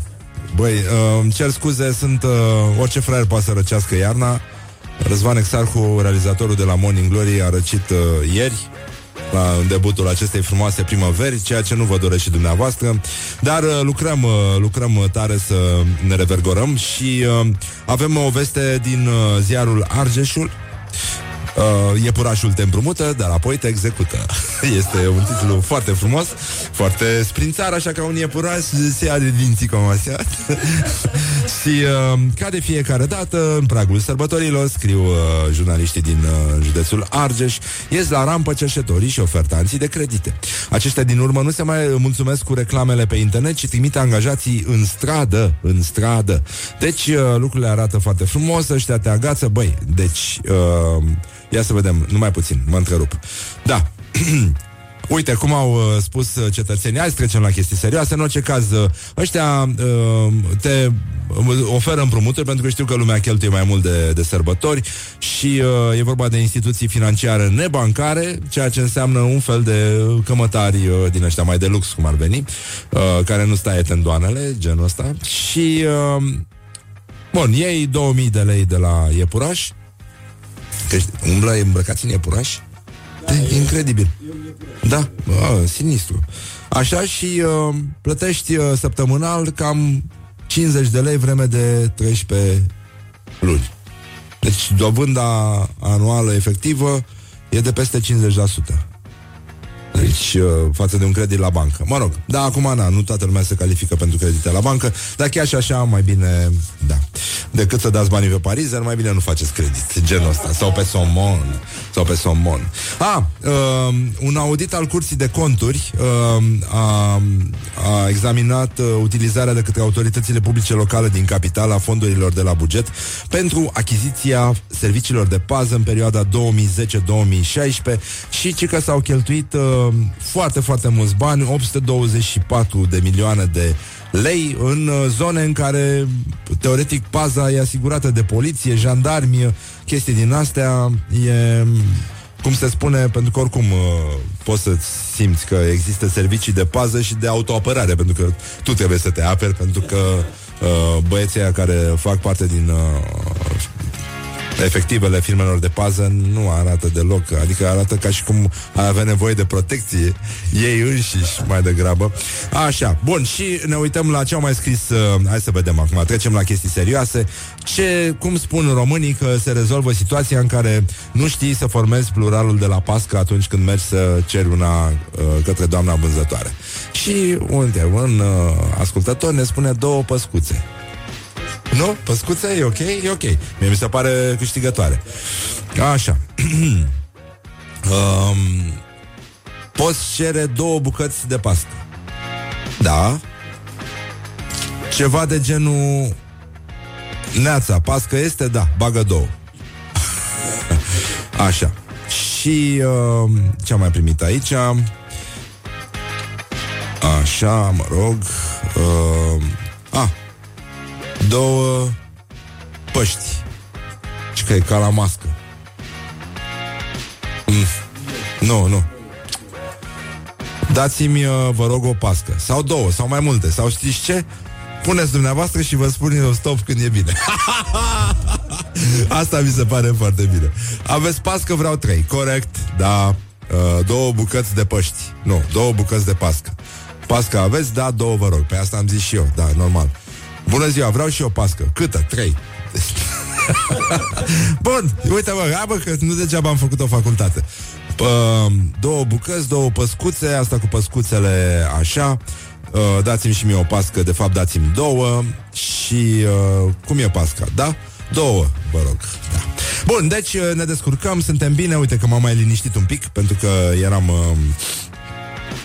Băi, uh, îmi cer scuze, sunt uh, orice fraier poate să răcească iarna. Răzvan Exarhu, realizatorul de la Morning Glory, a răcit uh, ieri la în debutul acestei frumoase primăveri, ceea ce nu vă doresc și dumneavoastră, dar uh, lucrăm, uh, lucrăm uh, tare să ne revergorăm și uh, avem o veste din uh, ziarul Argeșul, Uh, iepurașul te împrumută, dar apoi te execută. Este un titlu foarte frumos, foarte sprințar, așa ca un iepuraș se ia de dinții cum așa. și uh, ca de fiecare dată, în pragul sărbătorilor, scriu uh, jurnaliștii din uh, județul Argeș, ies la rampă cerșetorii și ofertanții de credite. Aceștia din urmă nu se mai mulțumesc cu reclamele pe internet, ci trimite angajații în stradă, în stradă. Deci uh, lucrurile arată foarte frumos, ăștia te agață, băi, deci... Uh, Ia să vedem, numai puțin, mă întrerup. Da. Uite cum au uh, spus uh, cetățenii Hai să trecem la chestii serioase În orice caz, uh, ăștia uh, te uh, oferă împrumuturi Pentru că știu că lumea cheltuie mai mult de, de sărbători Și uh, e vorba de instituții financiare nebancare Ceea ce înseamnă un fel de cămătari uh, Din ăștia mai de lux, cum ar veni uh, Care nu stai tendoanele, genul ăsta Și uh, Bun, iei 2000 de lei de la iepuraș Că umblă îmbrăcați în iepuraș? Da, e incredibil. Da, bă, sinistru. Așa și uh, plătești uh, săptămânal cam 50 de lei vreme de 13 luni. Deci dobânda anuală efectivă e de peste 50%. Deci, uh, față de un credit la bancă. Mă rog, da, acum, na, nu toată lumea se califică pentru credite la bancă, dar chiar și așa, mai bine, da. Decât să dați banii pe parizer, mai bine nu faceți credit, genul ăsta. Sau pe somon, sau pe somon. A, uh, un audit al Curții de Conturi uh, a, a examinat uh, utilizarea de către autoritățile publice locale din capital a fondurilor de la buget pentru achiziția serviciilor de pază în perioada 2010-2016 și ci că s-au cheltuit uh, foarte, foarte mulți bani, 824 de milioane de lei în uh, zone în care teoretic paza e asigurată de poliție, jandarmi, chestii din astea, e cum se spune, pentru că oricum uh, poți să simți că există servicii de pază și de autoapărare, pentru că tu trebuie să te aperi, pentru că uh, băieții aia care fac parte din uh, efectivele firmelor de pază nu arată deloc, adică arată ca și cum ar avea nevoie de protecție ei înșiși mai degrabă. Așa, bun, și ne uităm la ce au mai scris, uh, hai să vedem acum, trecem la chestii serioase. Ce, cum spun românii că se rezolvă situația în care nu știi să formezi pluralul de la pască atunci când mergi să ceri una uh, către doamna vânzătoare. Și unde un uh, ascultător ne spune două păscuțe. Nu? Păscuță? E ok? E ok. Mie mi se pare câștigătoare. Așa. um, poți cere două bucăți de pastă. Da. Ceva de genul Neața, pască este? Da, bagă două. Așa. Și uh, ce am mai primit aici? Așa, mă rog. Uh, a, două păști. Și că e ca la mască. Mm. Nu, nu. Dați-mi, uh, vă rog, o pască. Sau două, sau mai multe. Sau știți ce? Puneți dumneavoastră și vă spun eu stop când e bine. Asta mi se pare foarte bine. Aveți pască, vreau trei. Corect, da. Uh, două bucăți de păști. Nu, două bucăți de pască. Pască aveți? Da, două vă rog. Pe asta am zis și eu, da, normal. Bună ziua, vreau și eu pască. Câtă? Trei. Bun, uite mă, hai bă, că nu degeaba am făcut o facultate. Uh, două bucăți, două păscuțe, asta cu păscuțele așa. Uh, dați-mi și mie o pască, de fapt dați-mi două și uh, cum e pasca, da? Două, vă rog, da. Bun, deci uh, ne descurcăm, suntem bine, uite că m-am mai liniștit un pic pentru că eram uh,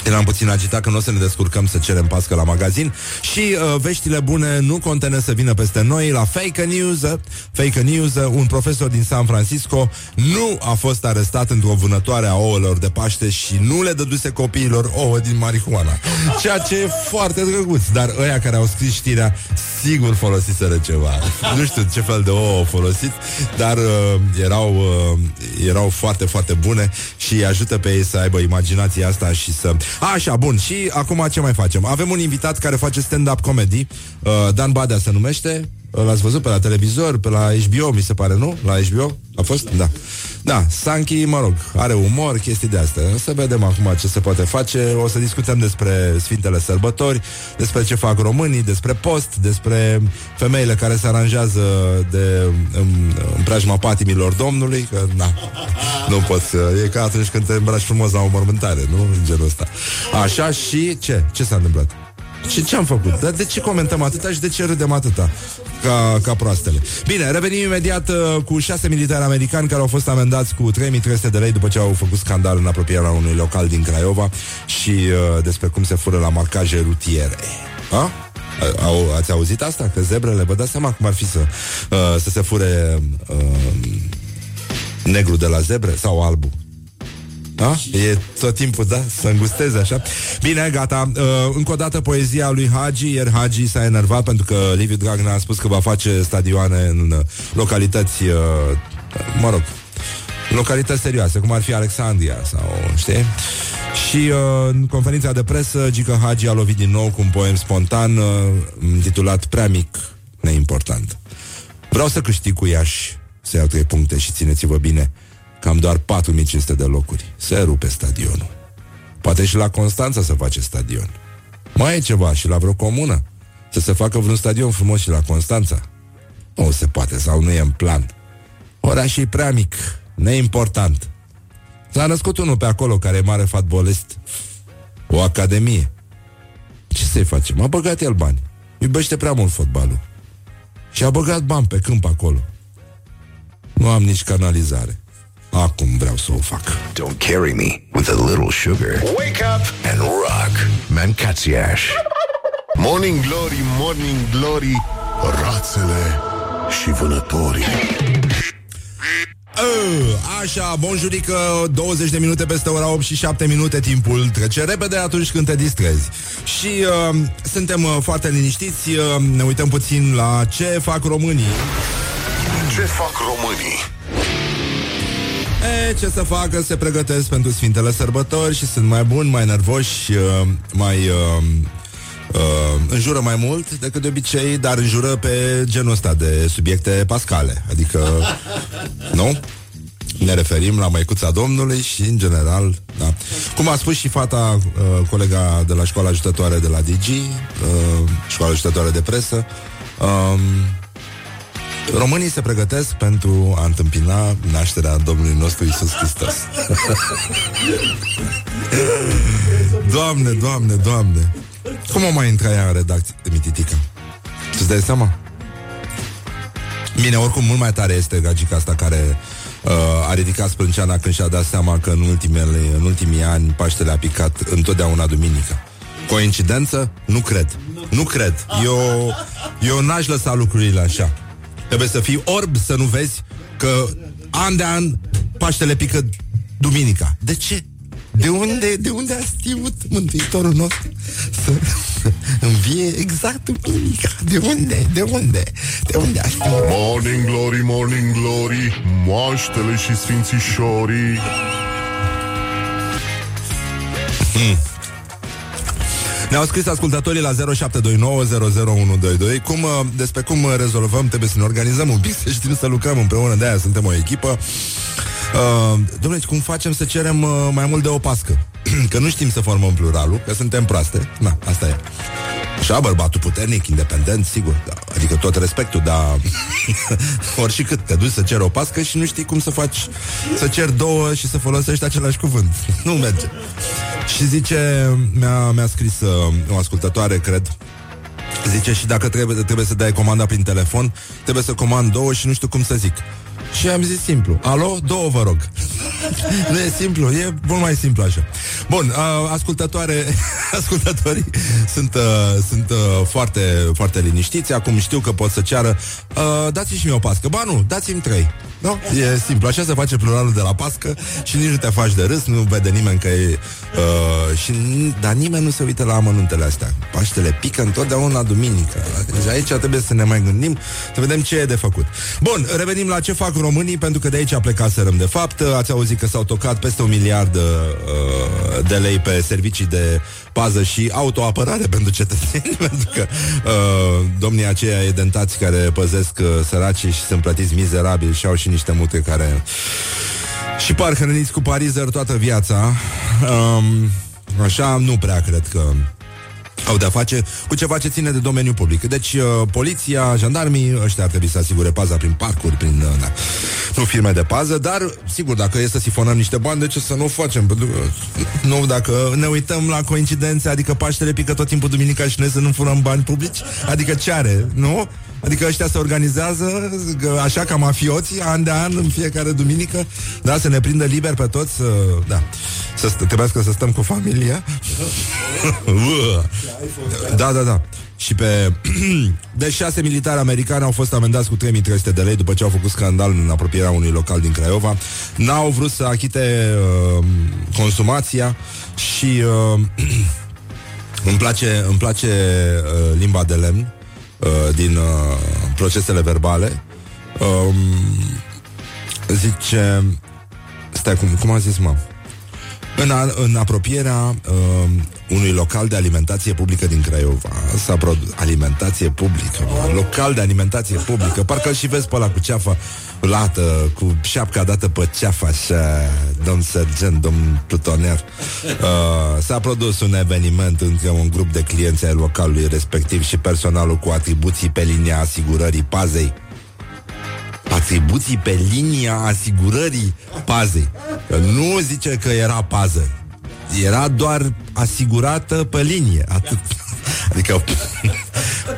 Eram puțin agitat că nu o să ne descurcăm să cerem pască la magazin. Și uh, veștile bune nu contene să vină peste noi La Fake News. Fake News, un profesor din San Francisco Nu a fost arestat într-o vânătoare a ouălor de Paște Și nu le dăduse copiilor ouă din marihuana. Ceea ce e foarte drăguț Dar ăia care au scris știrea Sigur folosiseră ceva. Nu știu ce fel de ouă au folosit Dar uh, erau, uh, erau foarte, foarte bune Și ajută pe ei să aibă imaginația asta Și să Așa, bun, și acum ce mai facem? Avem un invitat care face stand-up comedy uh, Dan Badea se numește L-ați văzut pe la televizor, pe la HBO, mi se pare, nu? La HBO? A fost? Da. Da, Sanchi, mă rog, are umor, chestii de astea. Să vedem acum ce se poate face. O să discutăm despre Sfintele Sărbători, despre ce fac românii, despre post, despre femeile care se aranjează de în, în preajma patimilor Domnului, că na, nu pot să... E ca atunci când te îmbraci frumos la o mormântare, nu? În genul ăsta. Așa și ce? Ce s-a întâmplat? Și ce am făcut? Dar de ce comentăm atâta și de ce râdem atâta? Ca, ca proastele. Bine, revenim imediat uh, cu șase militari americani care au fost amendați cu 3300 de lei după ce au făcut scandal în apropierea unui local din Craiova și uh, despre cum se fură la marcaje rutiere. A? Au, ați auzit asta? Că zebrele, vă dați seama cum ar fi să, uh, să se fure uh, negru de la zebre sau albu. Da? E tot timpul, da? Să îngusteze așa. Bine, gata. Uh, încă o dată poezia lui Hagi. Ieri Hagi s-a enervat pentru că Liviu Dragnea a spus că va face stadioane în localități, uh, mă rog, localități serioase, cum ar fi Alexandria sau, știi? Și uh, în conferința de presă, Gică Hagi a lovit din nou cu un poem spontan uh, intitulat Prea mic, neimportant. Vreau să câștig cu Iași, să iau trei puncte și țineți-vă bine. Cam doar 4500 de locuri. Se rupe stadionul. Poate și la Constanța să face stadion. Mai e ceva și la vreo comună. Să se facă vreun stadion frumos și la Constanța. Nu se poate sau nu e în plan. Orașul e prea mic, neimportant. S-a născut unul pe acolo care e mare fotbalist. O academie. Ce să-i facem? A băgat el bani. Iubește prea mult fotbalul. Și a băgat bani pe câmp acolo. Nu am nici canalizare. Acum vreau să o fac. Don't carry me with a little sugar. Wake up and rock. Mancațiaș. Morning Glory, Morning Glory Rațele și vânătorii Uh, Așa, bonjurică 20 de minute peste ora 8 și 7 minute Timpul trece repede atunci când te distrezi Și uh, suntem uh, foarte liniștiți uh, Ne uităm puțin la ce fac românii Ce fac românii? E, ce să facă, se pregătesc pentru Sfintele Sărbători și sunt mai buni, mai nervoși, uh, mai... Uh, uh, înjură mai mult decât de obicei, dar înjură pe genul ăsta de subiecte pascale. Adică, nu? Ne referim la Măicuța Domnului și, în general, da. Cum a spus și fata, uh, colega de la școala ajutătoare de la DG, uh, școala ajutătoare de presă, um, Românii se pregătesc pentru a întâmpina nașterea Domnului nostru Isus Hristos. doamne, doamne, doamne! Cum o mai intra ea în redacție de Mititica? Tu-ți dai seama? Bine, oricum, mult mai tare este gagica asta care uh, a ridicat sprânceana când și-a dat seama că în, ultimele, în ultimii ani Paștele a picat întotdeauna duminica. Coincidență? Nu cred. Nu cred. Eu, eu n-aș lăsa lucrurile așa. Trebuie să fii orb să nu vezi că an de an Paștele pică duminica. De ce? De unde, de unde a știut Mântuitorul nostru să învie exact duminica? De unde? De unde? De unde a știut? Morning glory, morning glory Moaștele și sfințișorii Ne-au scris ascultătorii la 0729001122 cum, uh, despre cum uh, rezolvăm, trebuie să ne organizăm un pic, să știm să lucrăm împreună, de-aia suntem o echipă. Uh, domnule, cum facem să cerem uh, mai mult de o pască? că nu știm să formăm pluralul, că suntem proaste. Na, asta e. Așa, bărbatul puternic, independent, sigur. Da, adică tot respectul, dar ori și cât te duci să ceri o pască și nu știi cum să faci, să ceri două și să folosești același cuvânt. nu merge. Și zice, mi-a, mi-a scris uh, o ascultătoare, cred, Zice și dacă trebuie, trebuie să dai comanda prin telefon Trebuie să comand două și nu știu cum să zic Și am zis simplu. Alo, două vă rog. Nu e simplu, e mult mai simplu așa. Bun, uh, ascultătoare Ascultătorii sunt, uh, sunt uh, foarte, foarte liniștiți. Acum știu că pot să ceară. Uh, Dați-mi și mie o pască. Ba nu, dați-mi trei. Nu? E simplu, așa se face pluralul de la pască Și nici nu te faci de râs Nu vede nimeni că e uh, și, Dar nimeni nu se uită la amănuntele astea. Paștele pică întotdeauna duminică. Deci aici trebuie să ne mai gândim Să vedem ce e de făcut. Bun, revenim la ce fac românii Pentru că de aici plecaserăm de fapt. Ați auzit că s-au tocat peste un miliard uh, De lei pe servicii de pază și autoapărare pentru cetățeni Pentru că uh, domnii aceia edentați care păzesc uh, săracii Și sunt plătiți mizerabil Și au și niște mute care și par hrăniți cu parizer toată viața. Um, așa, nu prea cred că au de-a face cu ceva ce ține de domeniul public. Deci, uh, poliția, jandarmii, ăștia ar trebui să asigure paza prin parcuri, prin, uh, da, nu firme de pază, dar, sigur, dacă e să sifonăm niște bani, de ce să nu o facem? Pentru că, nu, dacă ne uităm la coincidențe, adică Paștele pică tot timpul duminica și noi să nu furăm bani publici, adică ce are, nu? Adică ăștia se organizează că, așa ca mafioții, an de an, în fiecare duminică, da, să ne prindă liber pe toți, să, da, să st- trebuiască să stăm cu familia. da, da, da. Și pe... Deci șase militari americani au fost amendați cu 3300 de lei după ce au făcut scandal în apropierea unui local din Craiova. N-au vrut să achite uh, consumația și uh, îmi place, îmi place uh, limba de lemn uh, din uh, procesele verbale. Um, zice... Stai, cum, cum a zis, mă? În, a, în apropierea uh, unui local de alimentație publică din Craiova S-a produs alimentație publică mă, Local de alimentație publică Parcă și vezi pe ăla cu ceafa lată Cu șapca dată pe ceafă Așa, domn sergent, domn plutoner uh, S-a produs un eveniment Între un grup de clienți ai localului respectiv Și personalul cu atribuții pe linia asigurării pazei atribuții pe linia asigurării pazei. Că nu zice că era pază. Era doar asigurată pe linie. Atât. Adică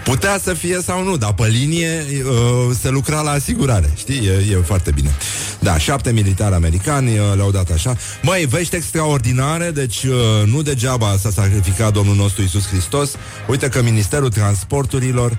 putea să fie sau nu, dar pe linie uh, se lucra la asigurare. Știi? E, e foarte bine. Da, șapte militari americani uh, le-au dat așa. Măi, vești extraordinare, deci uh, nu degeaba s-a sacrificat Domnul nostru Isus Hristos. Uite că Ministerul Transporturilor uh,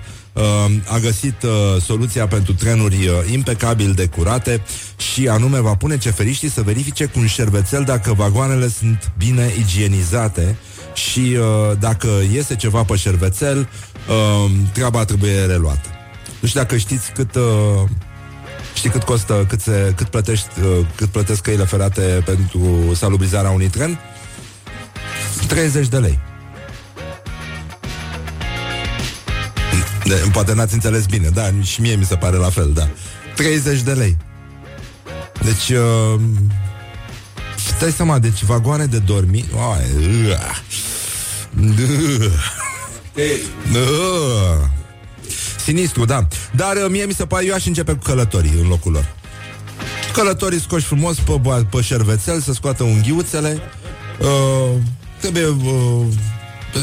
a găsit uh, soluția pentru trenuri uh, impecabil de curate și anume va pune ceferiștii să verifice cu un șervețel dacă vagoanele sunt bine igienizate și uh, dacă iese ceva pe șervețel, uh, treaba trebuie reluată. Nu știu dacă știți cât... Uh, Știi cât costă, cât, se, cât, plătești, uh, cât plătesc căile ferate pentru salubrizarea unui tren? 30 de lei. De, poate n-ați înțeles bine, da, și mie mi se pare la fel, da. 30 de lei. Deci, uh, stai seama, deci vagoane de dormi... Oai, uh, uh, uh, Sinistru, da. Dar uh, mie mi se pare, eu aș începe cu călătorii în locul lor. Călătorii scoși frumos pe, ba- pe șervețel, să scoată unghiuțele. Uh, trebuie uh,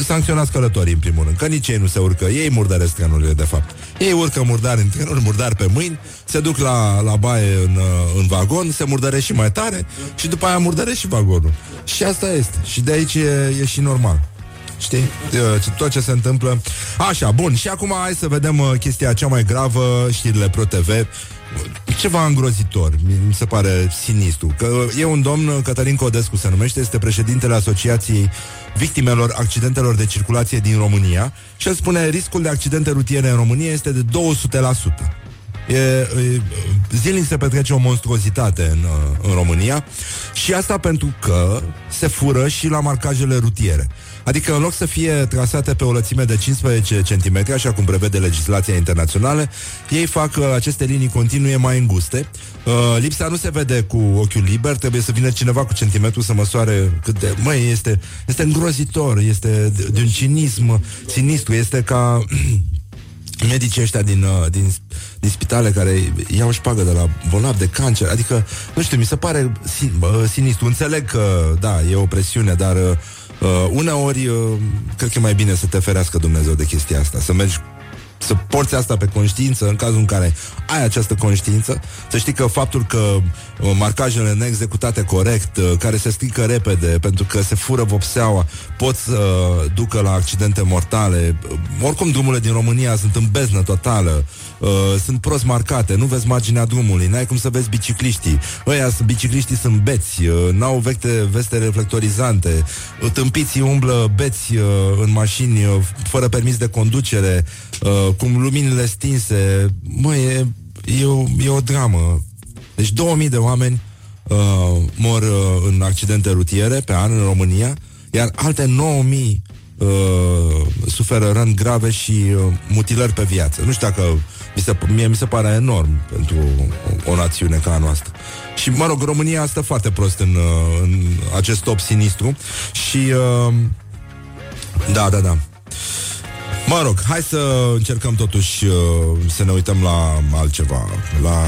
sancționați călătorii, în primul rând, că nici ei nu se urcă. Ei murdăresc trenurile, de fapt. Ei urcă murdar în trenuri, murdar pe mâini, se duc la, la baie în, uh, în vagon, se murdărește și mai tare și după aia murdărește și vagonul. Și asta este. Și de aici e, e și normal. Știi? Uh, Tot ce se întâmplă. Așa, bun. Și acum hai să vedem uh, chestia cea mai gravă, știrile Pro TV. Ceva îngrozitor, mi mi se pare sinistru. Că e un domn, Cătălin Codescu se numește, este președintele Asociației Victimelor Accidentelor de Circulație din România și el spune riscul de accidente rutiere în România este de 200%. E, e, zilnic se petrece o monstruozitate în, uh, în România și asta pentru că se fură și la marcajele rutiere. Adică în loc să fie trasate pe o lățime de 15 cm, așa cum prevede legislația internațională, ei fac uh, aceste linii continue mai înguste. Uh, lipsa nu se vede cu ochiul liber, trebuie să vină cineva cu centimetru să măsoare cât de... Măi, este, este îngrozitor, este de, de un cinism sinistru, este ca medicii ăștia din, uh, din, din spitale care iau șpagă de la bolnavi de cancer. Adică, nu știu, mi se pare sin, bă, sinistru. Înțeleg că, da, e o presiune, dar uh, uneori uh, cred că e mai bine să te ferească Dumnezeu de chestia asta. Să mergi să porți asta pe conștiință în cazul în care ai această conștiință, să știi că faptul că uh, marcajele neexecutate corect, uh, care se strică repede pentru că se fură vopseaua, pot să uh, ducă la accidente mortale. Uh, Oricum drumurile din România sunt în beznă totală, uh, sunt prost marcate, nu vezi marginea drumului, n-ai cum să vezi bicicliștii. Ăia, sunt- bicicliștii sunt beți, uh, n-au vecte, veste reflectorizante, uh, tâmpiții umblă beți uh, în mașini uh, fără permis de conducere, uh, cu luminile stinse. Mă, e, e, o, e o dramă. Deci 2000 de oameni uh, mor uh, în accidente rutiere pe an în România, iar alte 9000 uh, suferă răni grave și uh, mutilări pe viață. Nu știu dacă mi se, mie mi se pare enorm pentru o, o națiune ca a noastră. Și, mă rog, România stă foarte prost în, uh, în acest top sinistru și uh, da, da, da. Mă rog, hai să încercăm totuși uh, să ne uităm la altceva, la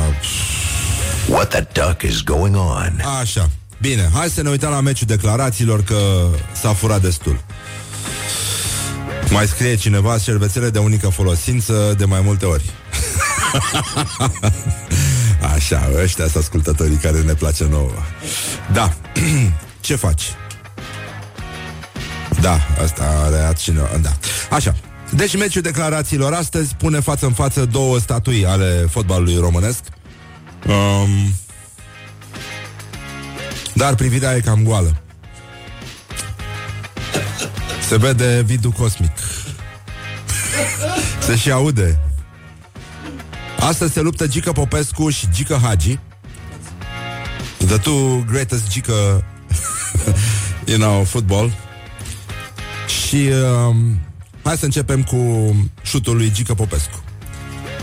What the duck is going on? Așa. Bine, hai să ne uităm la meciul declarațiilor că s-a furat destul. Mai scrie cineva șervețele de unică folosință de mai multe ori. Așa, ăștia sunt ascultătorii care ne place nouă. Da. Ce faci? Da, asta are cineva. Da. Așa. Deci meciul declarațiilor astăzi pune față în față două statui ale fotbalului românesc. Um, dar privirea e cam goală. Se vede vidul cosmic. Se și aude. Astăzi se luptă Gica Popescu și Gica Hagi. The two greatest Gica you know, football. Și um, hai să începem cu șutul lui Gica Popescu.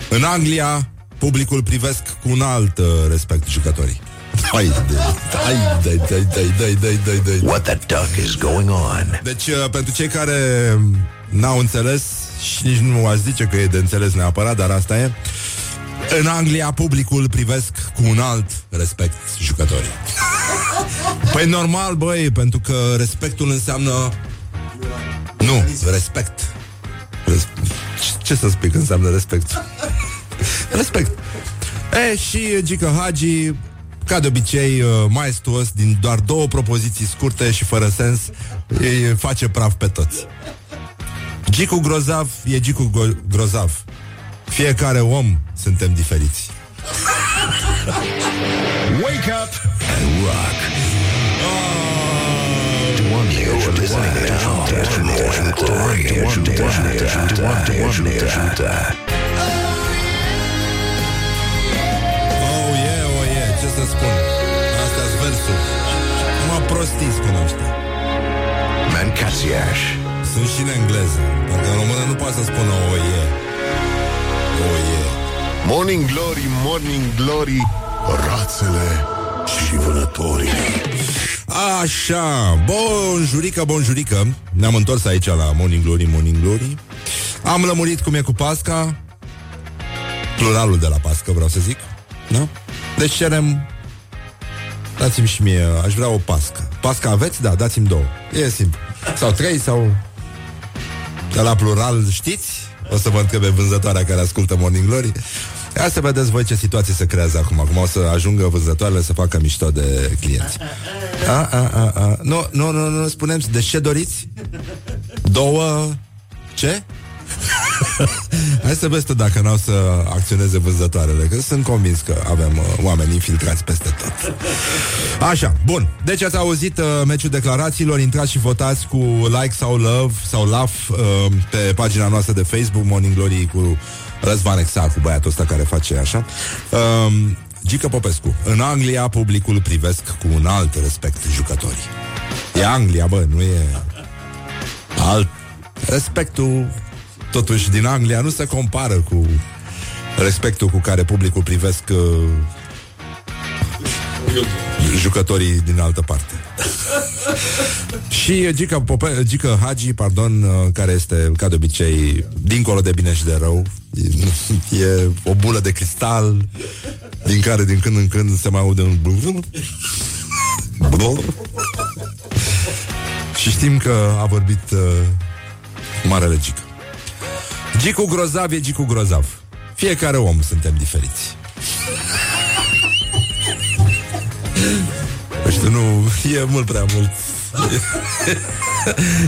În Anglia, publicul privesc cu un alt uh, respect jucătorii. Hai, de, hai, dai, dai, dai, dai, dai, dai, dai. What the duck is going on? Deci, uh, pentru cei care n-au înțeles și nici nu aș zice că e de înțeles neapărat, dar asta e, în Anglia publicul privesc cu un alt respect jucătorii. Păi normal, băi, pentru că respectul înseamnă... Nu, respect. Res... Ce să spui că înseamnă respect? respect. E, și Gica Hagi, ca de obicei, uh, maestuos, din doar două propoziții scurte și fără sens, îi face praf pe toți. Gicu grozav e Gicu go- grozav. Fiecare om suntem diferiți. Wake up and rock. You're listening to Morning Glory. Oh, spun? Astea sunt versuri. Mă prostii spun ăștia. Mancațiaș. Sunt și în engleză. Pentru că în română nu poate să spună oh, yeah. Oh, yeah. Morning Glory, Morning Glory Rațele și vânătorii Așa, bonjurică, bonjurică Ne-am întors aici la Morning Glory, Morning Glory Am lămurit cum e cu Pasca Pluralul de la Pasca, vreau să zic da? Deci cerem Dați-mi și mie, aș vrea o pască Pasca aveți? Da, dați-mi două E simplu Sau trei, sau De la plural, știți? O să vă întrebe vânzătoarea care ascultă Morning Glory. Ia să vedeți voi ce situație se creează acum. Acum o să ajungă vânzătoarele să facă mișto de clienți. A, a, a, a. Nu, nu, nu, nu, spunem de ce doriți? Două... Ce? Hai să vezi tu dacă n-au să acționeze vânzătoarele Că sunt convins că avem uh, oameni infiltrați peste tot. Așa, bun. Deci ați auzit uh, meciul declarațiilor Intrați și votați cu like sau love Sau love uh, pe pagina noastră de Facebook Morning Glory cu Răzvan Exarcu, băiatul ăsta care face așa. Uh, Gică Popescu În Anglia publicul privesc cu un alt respect jucătorii. E Anglia, bă, nu e alt. Respectul totuși din Anglia nu se compară cu respectul cu care publicul privesc uh, jucătorii din altă parte. și Gica, Pope, Gica Hagi, pardon, uh, care este, ca de obicei, dincolo de bine și de rău, e, e o bulă de cristal din care din când în când se mai aude un și știm că a vorbit uh, Marele Gica. Gicu grozav e Gicu grozav. Fiecare om suntem diferiți. Nu știu, nu, e mult prea mult.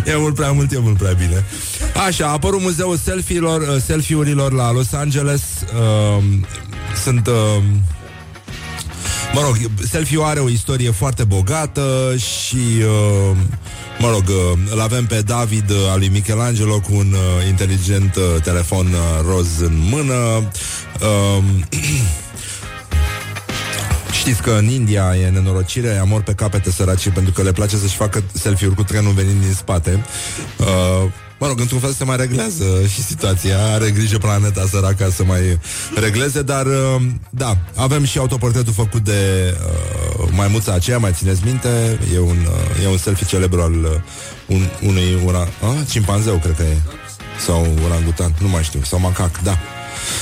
e mult prea mult, e mult prea bine. Așa, a apărut muzeul selfie-urilor, uh, selfie-urilor la Los Angeles. Uh, sunt... Uh, Mă rog, selfie are o istorie foarte bogată și, uh, mă rog, uh, îl avem pe David uh, al lui Michelangelo cu un uh, inteligent uh, telefon uh, roz în mână. Uh, Știți că în India e nenorocire, amor pe capete săraci pentru că le place să-și facă selfie-uri cu trenul venind din spate. Uh, Mă rog, într-un fel se mai reglează și situația. Are grijă planeta săraca să mai regleze Dar, uh, da, avem și autoportretul făcut de uh, maimuța aceea, mai țineți minte? E un, uh, e un selfie celebru al uh, un, unui ura, uh, cimpanzeu, cred că e. Sau orangutan, nu mai știu, sau macac, da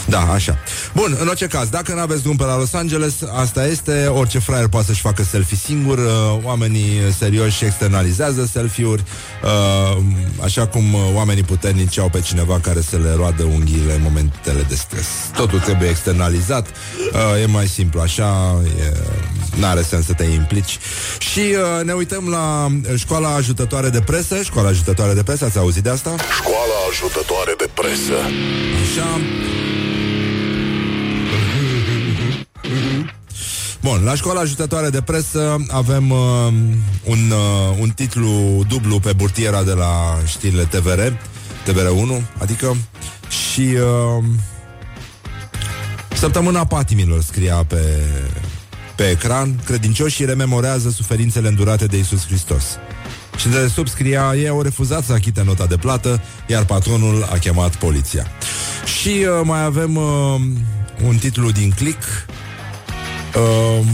da, așa. Bun, în orice caz, dacă nu aveți drum pe la Los Angeles, asta este, orice fraier poate să-și facă selfie singur, uh, oamenii serioși externalizează selfie-uri, uh, așa cum uh, oamenii puternici au pe cineva care să le roadă unghiile în momentele de stres. Totul trebuie externalizat, uh, e mai simplu, așa, e, n-are sens să te implici. Și uh, ne uităm la școala ajutătoare de presă, școala ajutătoare de presă, ați auzit de asta? Școala ajutătoare de presă. Așa. Bun, la școala ajutătoare de presă avem uh, un, uh, un titlu dublu pe burtiera de la știrile TVR, TVR1, adică și uh, Săptămâna patimilor scria pe, pe ecran, credincioșii rememorează suferințele îndurate de Isus Hristos. Și de sub scria, ei au refuzat să achite nota de plată, iar patronul a chemat poliția. Și uh, mai avem uh, un titlu din click uh,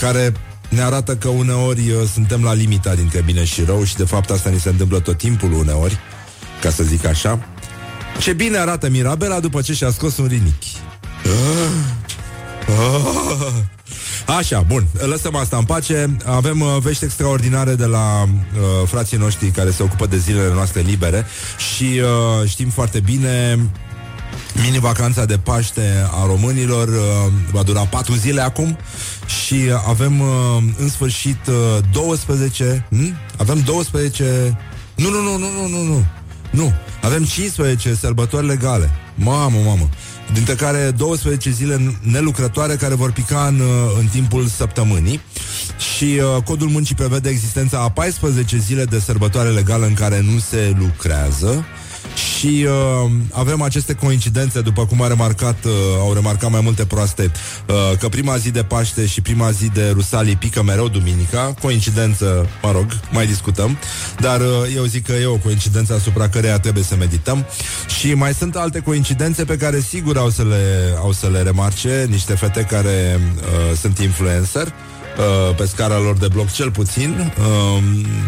care ne arată că uneori uh, suntem la limita dintre bine și rău și de fapt asta ni se întâmplă tot timpul uneori, ca să zic așa. Ce bine arată Mirabela după ce și-a scos un rinichi. Ah, ah. Așa, bun, lăsăm asta în pace. Avem uh, vești extraordinare de la uh, frații noștri care se ocupă de zilele noastre libere și uh, știm foarte bine Mini-vacanța de Paște a românilor uh, va dura patru zile acum și avem uh, în sfârșit uh, 12... Hm? Avem 12... Nu, nu, nu, nu, nu, nu, nu. Nu. Avem 15 sărbători legale. Mamă, mamă. Dintre care 12 zile nelucrătoare care vor pica în, uh, în timpul săptămânii. Și uh, codul muncii prevede existența a 14 zile de sărbătoare legală în care nu se lucrează și uh, avem aceste coincidențe, după cum a remarcat, uh, au remarcat mai multe proaste, uh, că prima zi de Paște și prima zi de Rusalii pică mereu duminica. Coincidență, mă rog, mai discutăm, dar uh, eu zic că e o coincidență asupra căreia trebuie să medităm. Și mai sunt alte coincidențe pe care sigur au să le, au să le remarce niște fete care uh, sunt influencer uh, pe scara lor de bloc cel puțin uh,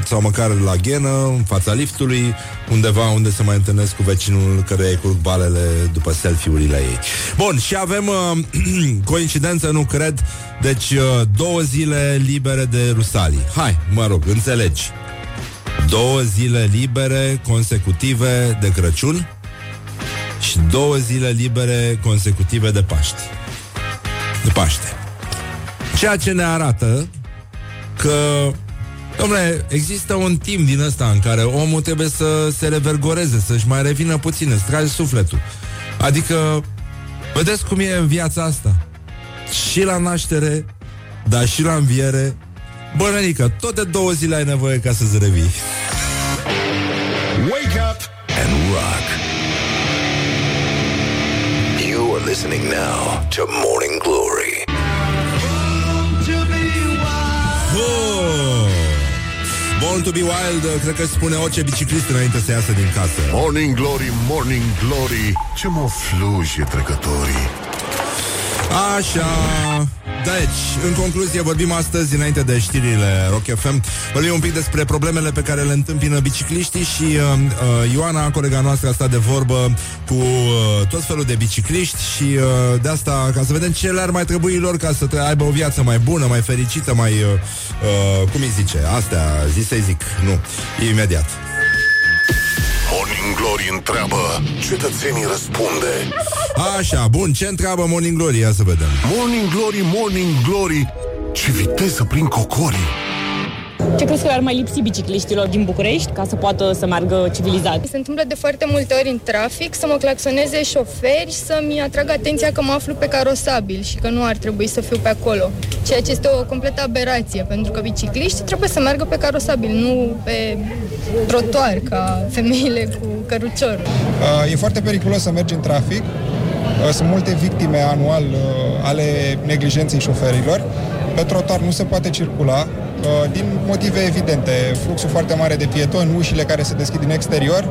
sau măcar la ghenă, în fața liftului, undeva unde se mai întâlnesc cu vecinul căruia îi curg balele după selfie-urile ei. Bun, și avem uh, coincidență, nu cred, deci uh, două zile libere de Rusalii. Hai, mă rog, înțelegi. Două zile libere consecutive de Crăciun și și două zile libere consecutive de Paști. De Paște. Ceea ce ne arată că Domnule, există un timp din ăsta în care omul trebuie să se revergoreze, să-și mai revină puțin, să tragi sufletul. Adică, vedeți cum e în viața asta. Și la naștere, dar și la înviere. Bănănică, tot de două zile ai nevoie ca să-ți revii. Wake up and rock. You are listening now to Morning Glory. Born to be wild, uh, cred că spune orice biciclist înainte să iasă din casă. Morning Glory, Morning Glory Ce mă fluje trecătorii Așa, deci, în concluzie, vorbim astăzi, înainte de știrile Rock FM, vorbim un pic despre problemele pe care le întâmpină bicicliștii și uh, uh, Ioana, colega noastră, a stat de vorbă cu uh, tot felul de bicicliști și uh, de asta, ca să vedem ce le-ar mai trebui lor ca să aibă o viață mai bună, mai fericită, mai, uh, uh, cum îi zice, astea, zi să zic, nu, imediat. Morning Glory întreabă Cetățenii răspunde Așa, bun, ce întreabă Morning Glory? Ia să vedem. Morning Glory, Morning Glory Ce viteză prin cocorii Ce crezi că ar mai lipsi bicicliștilor din București ca să poată să meargă civilizat? Se întâmplă de foarte multe ori în trafic să mă claxoneze șoferi, să-mi atrag atenția că mă aflu pe carosabil și că nu ar trebui să fiu pe acolo. Ceea ce este o completă aberație, pentru că bicicliștii trebuie să meargă pe carosabil, nu pe trotuar, ca femeile cu cărucior. Uh, E foarte periculos să mergi în trafic. Uh, Sunt multe victime anual uh, ale neglijenței șoferilor. Pe trotuar nu se poate circula uh, din motive evidente. Fluxul foarte mare de pietoni, ușile care se deschid din exterior.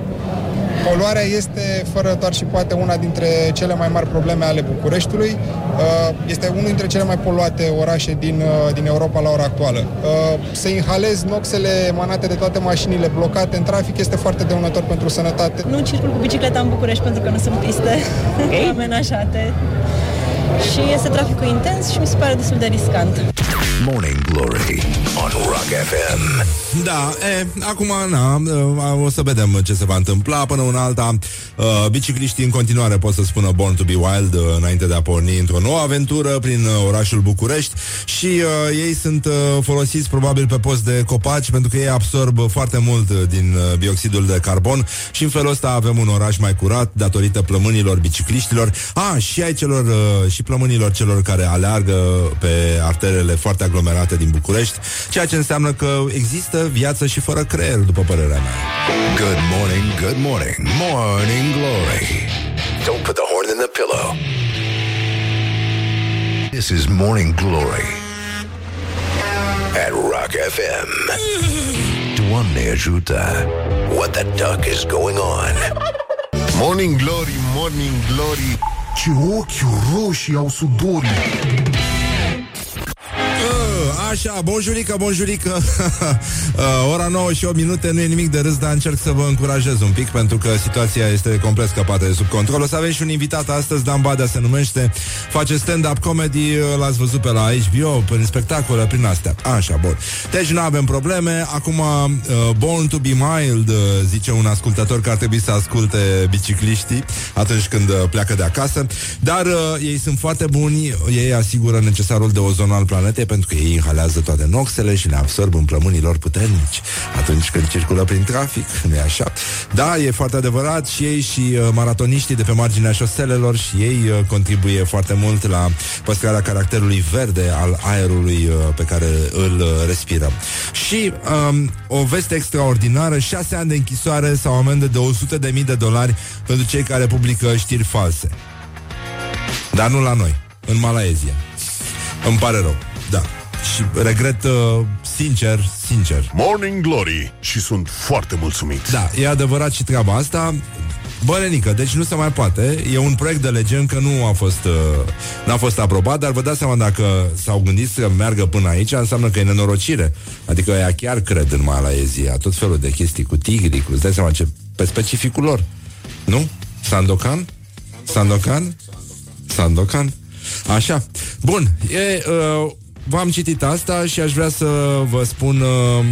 Poluarea este, fără doar și poate, una dintre cele mai mari probleme ale Bucureștiului. Uh, Este unul dintre cele mai poluate orașe din, uh, din Europa la ora actuală. Uh, Să inhalezi noxele emanate de toate mașinile blocate în trafic este foarte dăunător pentru sănătate. Nu circul cu bicicleta în București pentru că nu sunt piste okay. amenajate. Și este traficul intens și mi se pare destul de riscant. Morning Glory on Rock FM. Da, e, acum, na, o să vedem ce se va întâmpla până una alta. Uh, bicicliștii în continuare pot să spună Born to be Wild uh, înainte de a porni într-o nouă aventură prin uh, orașul București și uh, ei sunt uh, folosiți probabil pe post de copaci pentru că ei absorb foarte mult uh, din uh, bioxidul de carbon și în felul ăsta avem un oraș mai curat datorită plămânilor bicicliștilor. Ah, și ai celor uh, și plămânilor celor care aleargă pe arterele foarte aglomerate din București, ceea ce înseamnă că există viață și fără creier, după părerea mea. Good morning, good morning, Morning Glory. Don't put the horn in the pillow. This is Morning Glory at Rock FM. Doamne ajută. What the duck is going on? Morning Glory, Morning Glory Ce ochi roșii au sudorii Uh, Așa, bonjurică, bonjurică. Uh, Ora 9 și 8 minute Nu e nimic de râs, dar încerc să vă încurajez un pic Pentru că situația este complet scăpată de sub control. O să avem și un invitat astăzi Dan Badea se numește. Face stand-up comedy, uh, l-ați văzut pe la HBO Prin spectacole, prin astea. Așa, bun. Deci nu avem probleme. Acum, uh, Born to be mild uh, Zice un ascultător că ar trebui să asculte bicicliștii Atunci când uh, pleacă de acasă. Dar uh, ei sunt foarte buni Ei asigură necesarul de ozon al planetei Pentru că ei inhalează toate noxele Și le absorb în plămânii lor puternici Atunci când circulă prin trafic nu așa? Da, e foarte adevărat Și ei și uh, maratoniștii de pe marginea șoselelor Și ei uh, contribuie foarte mult La păstrarea caracterului verde Al aerului uh, pe care îl uh, respirăm Și um, o veste extraordinară 6 ani de închisoare sau amendă de 100 de mii de dolari Pentru cei care publică știri false. Dar nu la noi, în Malaezia. Îmi pare rău, da și regret uh, sincer, sincer Morning Glory Și sunt foarte mulțumit Da, e adevărat și treaba asta Bă, Renică, deci nu se mai poate E un proiect de lege încă nu a fost uh, N-a fost aprobat, dar vă dați seama Dacă s-au gândit să meargă până aici Înseamnă că e nenorocire Adică ea chiar cred în Malaezia Tot felul de chestii cu tigri cu, Îți dai seama ce, pe specificul lor Nu? Sandokan? Sandokan? Sandokan? Așa, bun e, uh, V-am citit asta și aș vrea să vă spun uh,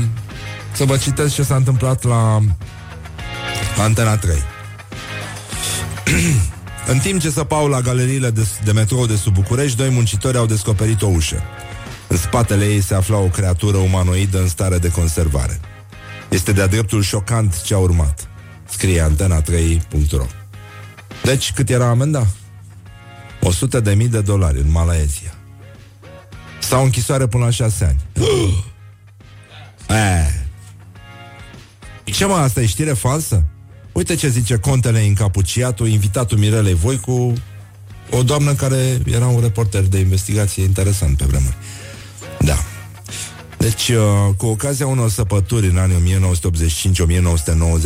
Să vă citesc ce s-a întâmplat la Antena 3 În timp ce săpau la galeriile de, de metrou de sub București, doi muncitori au descoperit o ușă. În spatele ei se afla o creatură umanoidă în stare de conservare. Este de-a dreptul șocant ce a urmat, scrie antena3.ro. Deci, cât era amenda? 100 de mii de dolari în Malaezia. Sau închisoare până la 6 ani. Eh. Ce mă, asta e știre falsă? Uite ce zice contele încapuciatul, invitatul Mirelei Voicu, o doamnă care era un reporter de investigație interesant pe vremuri. Da. Deci, uh, cu ocazia unor săpături în anii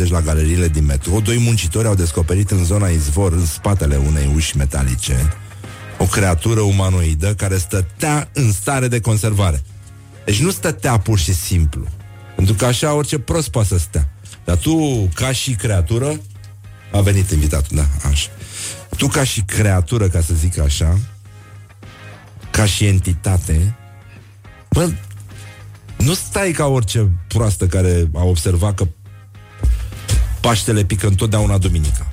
1985-1990 la galeriile din metro, doi muncitori au descoperit în zona izvor, în spatele unei uși metalice, o creatură umanoidă care stătea în stare de conservare. Deci nu stătea pur și simplu. Pentru că așa orice prost poate să stea. Dar tu, ca și creatură, a venit invitatul, da, așa. Tu, ca și creatură, ca să zic așa, ca și entitate, bă, nu stai ca orice proastă care a observat că Paștele pică întotdeauna duminica.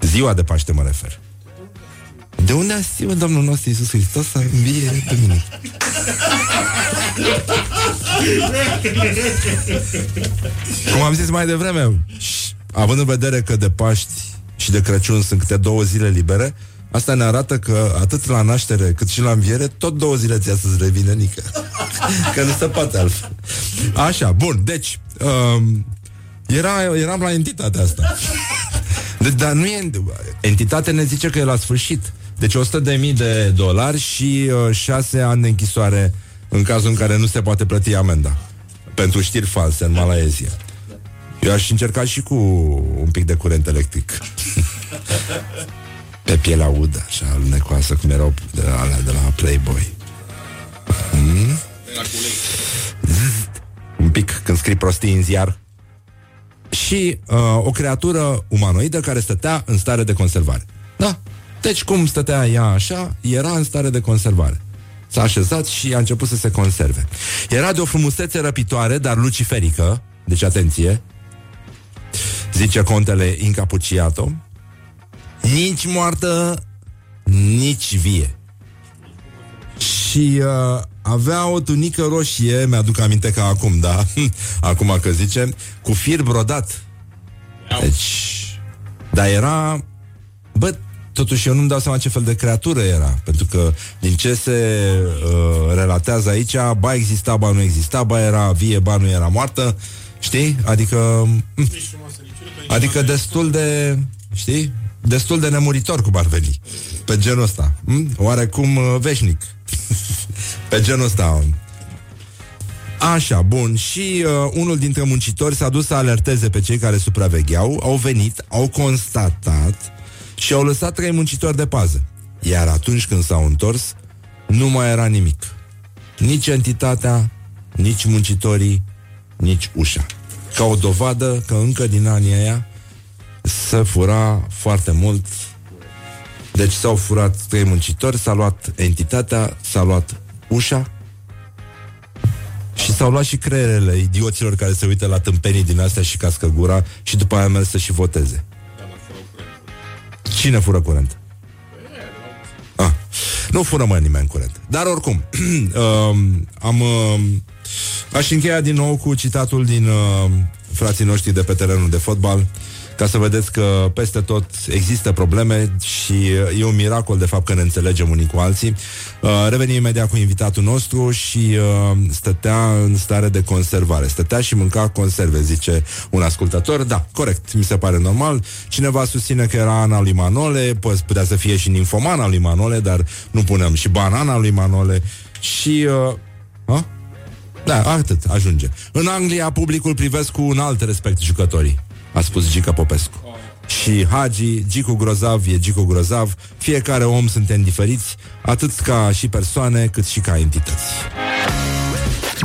Ziua de Paște mă refer. De unde a știut Domnul nostru Iisus Hristos să învie duminică? Cum am zis mai devreme, având în vedere că de Paști și de Crăciun sunt câte două zile libere, asta ne arată că atât la naștere cât și la înviere, tot două zile ți să-ți revine nică. că nu se poate altfel. Așa, bun, deci, um, era, eram la entitatea asta. Deci, dar nu e... Entitatea ne zice că e la sfârșit. Deci 100 de mii de dolari și uh, 6 ani de închisoare în cazul în care nu se poate plăti amenda. Pentru știri false în Malaezia. Eu aș încerca și cu un pic de curent electric. Pe pielea udă, așa, alunecoasă, cum erau de la, alea de la Playboy. Mm? Un pic când scrii prostii în ziar. Și uh, o creatură umanoidă care stătea în stare de conservare. Da. Deci cum stătea ea așa, era în stare de conservare. S-a așezat și a început să se conserve. Era de o frumusețe răpitoare, dar luciferică. Deci atenție. Zice contele Incapuciato. Nici moartă, nici vie. Și uh, avea o tunică roșie, mi-aduc aminte ca acum, da? acum că zice, cu fir brodat. Deci, dar era... Bă, totuși eu nu-mi dau seama ce fel de creatură era, pentru că din ce se uh, relatează aici, ba exista, ba nu exista, ba era vie, ba nu era moartă, știi? Adică... Adică destul de... Știi? Destul de nemuritor cum ar veni. Pe genul ăsta. Hm? Oarecum uh, veșnic. Pe genul ăsta. Așa, bun. Și uh, unul dintre muncitori s-a dus să alerteze pe cei care supravegheau, au venit, au constatat și au lăsat trei muncitori de pază. Iar atunci când s-au întors, nu mai era nimic. Nici entitatea, nici muncitorii, nici ușa. Ca o dovadă că încă din anii aia se fura foarte mult. Deci s-au furat trei muncitori, s-a luat entitatea, s-a luat ușa și s-au luat și creierele idioților care se uită la tâmpenii din astea și cască gura și după aia merg să și voteze. Cine fură curent? Ah, nu fură mai nimeni curent. Dar oricum, um, am, um, aș încheia din nou cu citatul din uh, frații noștri de pe terenul de fotbal ca să vedeți că peste tot există probleme și e un miracol de fapt că ne înțelegem unii cu alții. Uh, revenim imediat cu invitatul nostru și uh, stătea în stare de conservare. Stătea și mânca conserve, zice un ascultător. Da, corect, mi se pare normal. Cineva susține că era Ana lui Manole, putea să fie și ninfomana lui Manole, dar nu punem și banana lui Manole. Și... Uh, a? Da, atât, ajunge. În Anglia, publicul privesc cu un alt respect jucătorii a spus Gica Popescu. Și Hagi, Gicu Grozav e Gicu Grozav, fiecare om suntem diferiți, atât ca și persoane, cât și ca entități.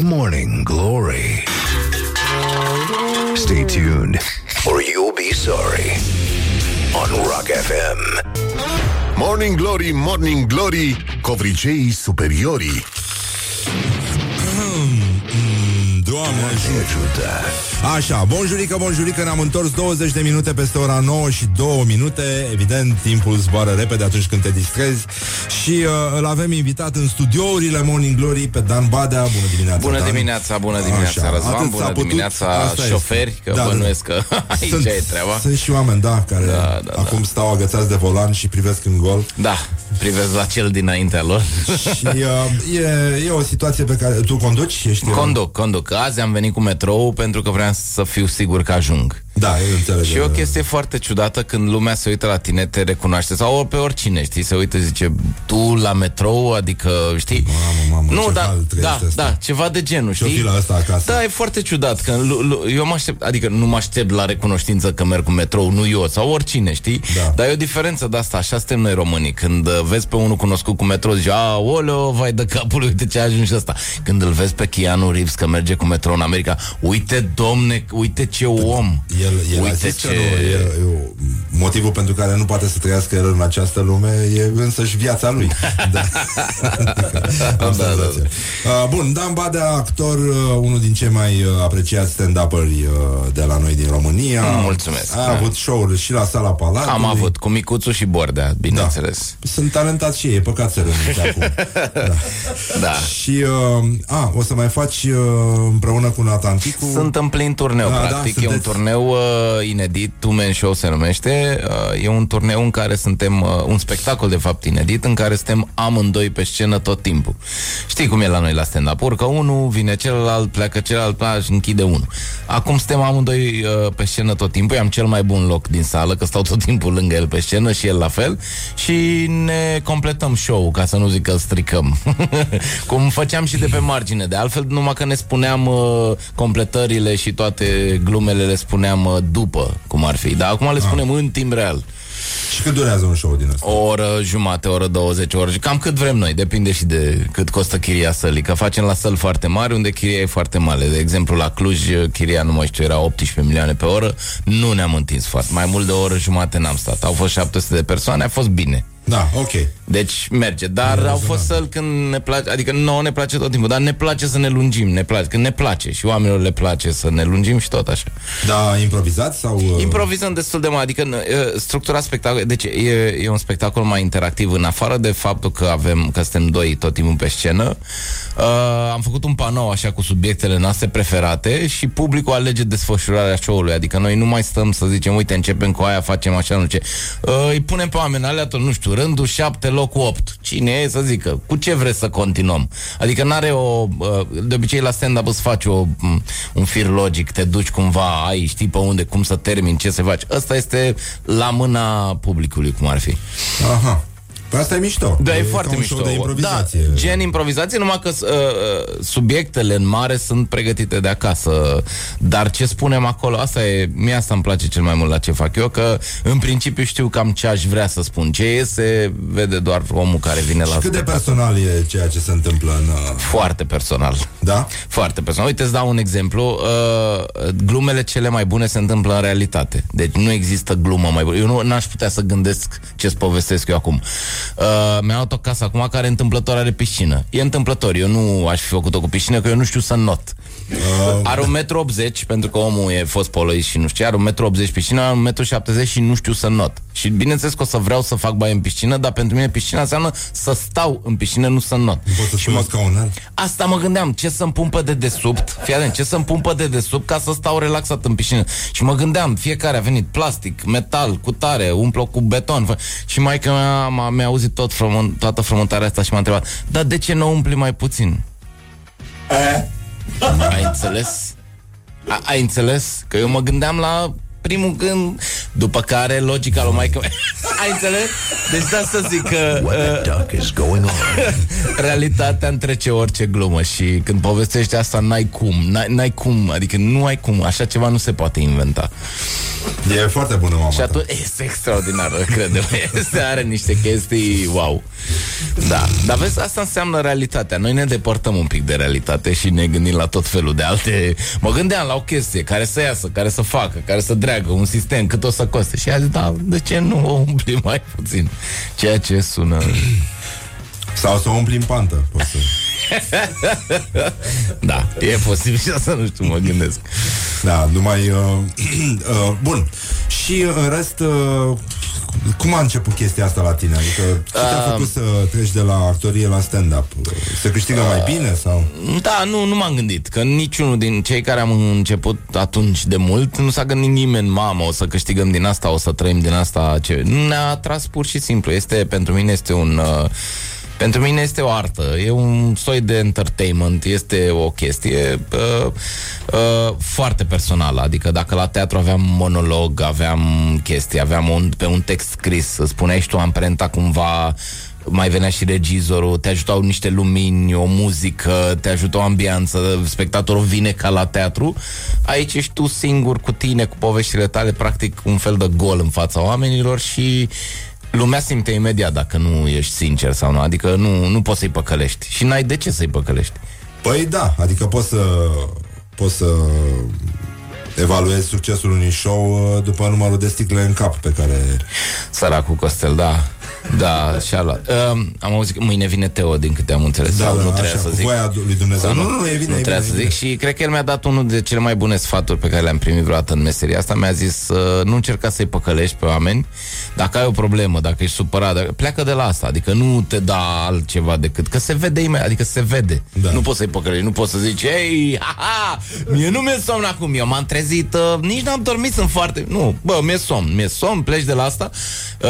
Morning Glory Stay tuned or you'll be sorry on Rock FM. Morning Glory, Morning Glory, covriceii superiorii. Doamne ajută. Așa, bonjurică, bonjurică, ne-am întors 20 de minute peste ora 9 și 2 minute. Evident, timpul zboară repede atunci când te distrezi. Și uh, îl avem invitat în studiourile Morning Glory pe Dan Badea. Bună dimineața, Bună Dan. dimineața, bună dimineața, Așa, Răzvan, atât s-a bună putut, dimineața, asta este. șoferi, că Da, da. bănuiesc că aici Sunt, e treaba. sunt și oameni, da, care Da, da, acum stau agățați de volan și privesc în gol. Da, privesc la cel dinaintea lor. și uh, e, e o situație pe care tu conduci? Ești uh, Conduc, conduc. Azi am venit cu metrou pentru că vreau să fiu sigur că ajung. Da, eu înțeleg. Și e o chestie foarte ciudată când lumea se uită la tine, te recunoaște sau pe oricine, știi, se uită, zice, tu la metrou, adică, știi? Mamă, mamă, nu, ce da, hal da, trăiește ăsta. da, ceva de genul, Și-o știi? fi la ăsta acasă. Da, e foarte ciudat că lu- lu- eu mă aștept, adică nu mă aștept la recunoștință că merg cu metrou, nu eu sau oricine, știi? Da. Dar e o diferență de asta, așa suntem noi românii. Când uh, vezi pe unul cunoscut cu metrou, zici, a, oleo, vai de capul, uite ce a ajuns ăsta. Când îl vezi pe Keanu Reeves că merge cu metrou în America, uite, domne, uite ce om. El, el a uite zis că nu, e, e, motivul pentru care nu poate să trăiască el în această lume e însăși viața lui. Da. Am Da, da, senzația. Uh, bun, Dan Badea, actor, uh, unul din cei mai uh, apreciați stand-upperi uh, de la noi din România. Mulțumesc. A Da. avut show-uri și la Sala Palatului. Am avut cu Micuțu și Bordea, bineînțeles. Sunt talentați și ei, e păcat să renunțe acum. Da. Și, uh, a, o să mai faci uh, împreună cu Natanticu... Sunt în plin turneu, Da, da, practic. e un sunteți- turneu uh, inedit, Two Man Show se numește. Uh, e un turneu în care suntem, uh, un spectacol de fapt inedit, în care suntem amândoi pe scenă tot timpul. Știi cum e la noi la stand-up? Urcă unul, vine celălalt, pleacă celălalt, și închide unul. Acum suntem amândoi uh, pe scenă tot timpul. Eu am cel mai bun loc din sală, că stau tot timpul lângă el pe scenă și el la fel. Și ne completăm show ca să nu zic că îl stricăm. cum făceam și de pe margine. De altfel, numai că ne spuneam uh, completările și toate glumele le spuneam uh, după, cum ar fi. Dar acum le spunem în timp real. Și cât durează un show din ăsta? O oră jumate, o oră 20, o oră, cam cât vrem noi, depinde și de cât costă chiria sălii, că facem la săli foarte mari, unde chiria e foarte mare. De exemplu, la Cluj, chiria, nu mai știu, era 18 milioane pe oră, nu ne-am întins foarte, mai mult de o oră jumate n-am stat. Au fost 700 de persoane, a fost bine. Da, ok. Deci merge, dar au fost săli când ne place, adică nouă ne place tot timpul, dar ne place să ne lungim, ne place, când ne place și oamenilor le place să ne lungim și tot așa. Da, improvizați sau... Uh... Improvizăm destul de mult, adică uh, structura spectacolului, deci e, e un spectacol mai interactiv în afară de faptul că avem, că suntem doi tot timpul pe scenă. Uh, am făcut un panou așa cu subiectele noastre preferate și publicul alege desfășurarea show-ului, adică noi nu mai stăm să zicem, uite, începem cu aia, facem așa, nu ce. Uh, îi punem pe oameni aleator, nu știu, rândul 7, locul 8. Cine e să zică? Cu ce vreți să continuăm? Adică n-are o... uh, De obicei la stand-up îți faci o, m, un fir logic, te duci cumva, ai, știi pe unde, cum să termini, ce să faci. Ăsta este la mâna publicului, cum ar fi. Aha. Păi asta e mișto. Da, e, ca foarte un mișto. show de improvizație. Da, gen improvizație, numai că uh, uh, subiectele în mare sunt pregătite de acasă. Dar ce spunem acolo, asta e, mie asta îmi place cel mai mult la ce fac eu, că în principiu știu cam ce aș vrea să spun. Ce e, se vede doar omul care vine la Și cât de spectacol. personal e ceea ce se întâmplă în... Uh... Foarte personal. Da? Foarte personal. Uite, îți dau un exemplu. Uh, glumele cele mai bune se întâmplă în realitate. Deci nu există glumă mai bună. Eu nu n-aș putea să gândesc ce-ți povestesc eu acum. Uh, mi-am luat o casă acum care întâmplător are piscină. E întâmplător. Eu nu aș fi făcut-o cu piscină, că eu nu știu să not. Uh, Are 1,80 m, pentru că omul e fost poloist și nu știu ce, are 1,80 m piscină, are 1,70 m și nu știu să not. Și bineînțeles că o să vreau să fac baie în piscină, dar pentru mine piscina înseamnă să stau în piscină, nu să not. Poți să spui ca un alt? Asta mă gândeam, ce să-mi pun pe dedesubt, fii atent, ce să-mi pun pe dedesubt ca să stau relaxat în piscină. Și mă gândeam, fiecare a venit plastic, metal, cu tare, umplu cu beton. fă- Și mai că mi-a, m-a- mi-a auzit tot frământ, toată frământarea asta și m-a întrebat, dar de ce nu umpli mai puțin? Ai înțeles? A, ai înțeles? Că eu mă gândeam la primul gând, după care logica lui Michael... ai înțeles? Deci da să zic că... Uh, realitatea întrece orice glumă și când povestești asta n-ai cum, n-ai, n-ai cum, adică nu ai cum, așa ceva nu se poate inventa. E foarte bună mama Și atunci este extraordinară, credem. Este, are niște chestii, wow. Da, dar vezi, asta înseamnă realitatea. Noi ne depărtăm un pic de realitate și ne gândim la tot felul de alte... Mă gândeam la o chestie care să iasă, care să facă, care să dreagă, un sistem, cât o să coste. Și a zis, da, de ce nu o umpli mai puțin? Ceea ce sună... Sau să o umpli în pantă. Poți să... da, e posibil și asta, nu știu, mă gândesc. Da, numai... Uh, uh, bun. Și în rest, uh, cum a început chestia asta la tine? Adică ce te-a Um, făcut să treci de la actorie la stand-up? Se câștigă mai bine sau? Da, nu, nu m-am gândit Că niciunul din cei care am început atunci de mult Nu s-a gândit nimeni Mamă, o să câștigăm din asta O să trăim din asta ce... Ne-a atras pur și simplu este, Pentru mine este un uh, pentru mine este o artă, e un soi de entertainment, este o chestie uh, uh, foarte personală. Adică dacă la teatru aveam monolog, aveam chestii, aveam un, pe un text scris, îți spuneai și tu amprenta cumva mai venea și regizorul, te ajutau niște lumini, o muzică, te ajută o ambianță, spectatorul vine ca la teatru. Aici ești tu singur cu tine, cu poveștile tale, practic un fel de gol în fața oamenilor și lumea simte imediat dacă nu ești sincer sau nu. Adică nu, nu poți să-i păcălești. Și n-ai de ce să-i păcălești. Păi da, adică poți să poți să evaluezi succesul unui show uh, după numărul de sticle în cap pe care... Săracul Costel, da. Da, și-a luat. Um, am auzit că mâine vine Teo, din câte am înțeles. Da, sau da, nu așa, trebuie să cu zic. voia lui Dumnezeu. Sau Nu, nu, nu, e bine, nu e trebuie bine, să e zic. Și cred că el mi-a dat unul de cele mai bune sfaturi pe care le-am primit vreodată în meseria asta. Mi-a zis uh, nu încerca să-i păcălești pe oameni. Dacă ai o problemă, dacă ești supărat, dacă... pleacă de la asta. Adică nu te da altceva decât că se vede imediat, adică se vede. Da. Nu poți să-i păcălești, nu poți să zici, ei, ha-ha, mie nu mi-e somn acum, eu m-am trezit, uh, nici n-am dormit, sunt foarte... Nu, bă, mi-e somn, mi-e somn, pleci de la asta. Uh,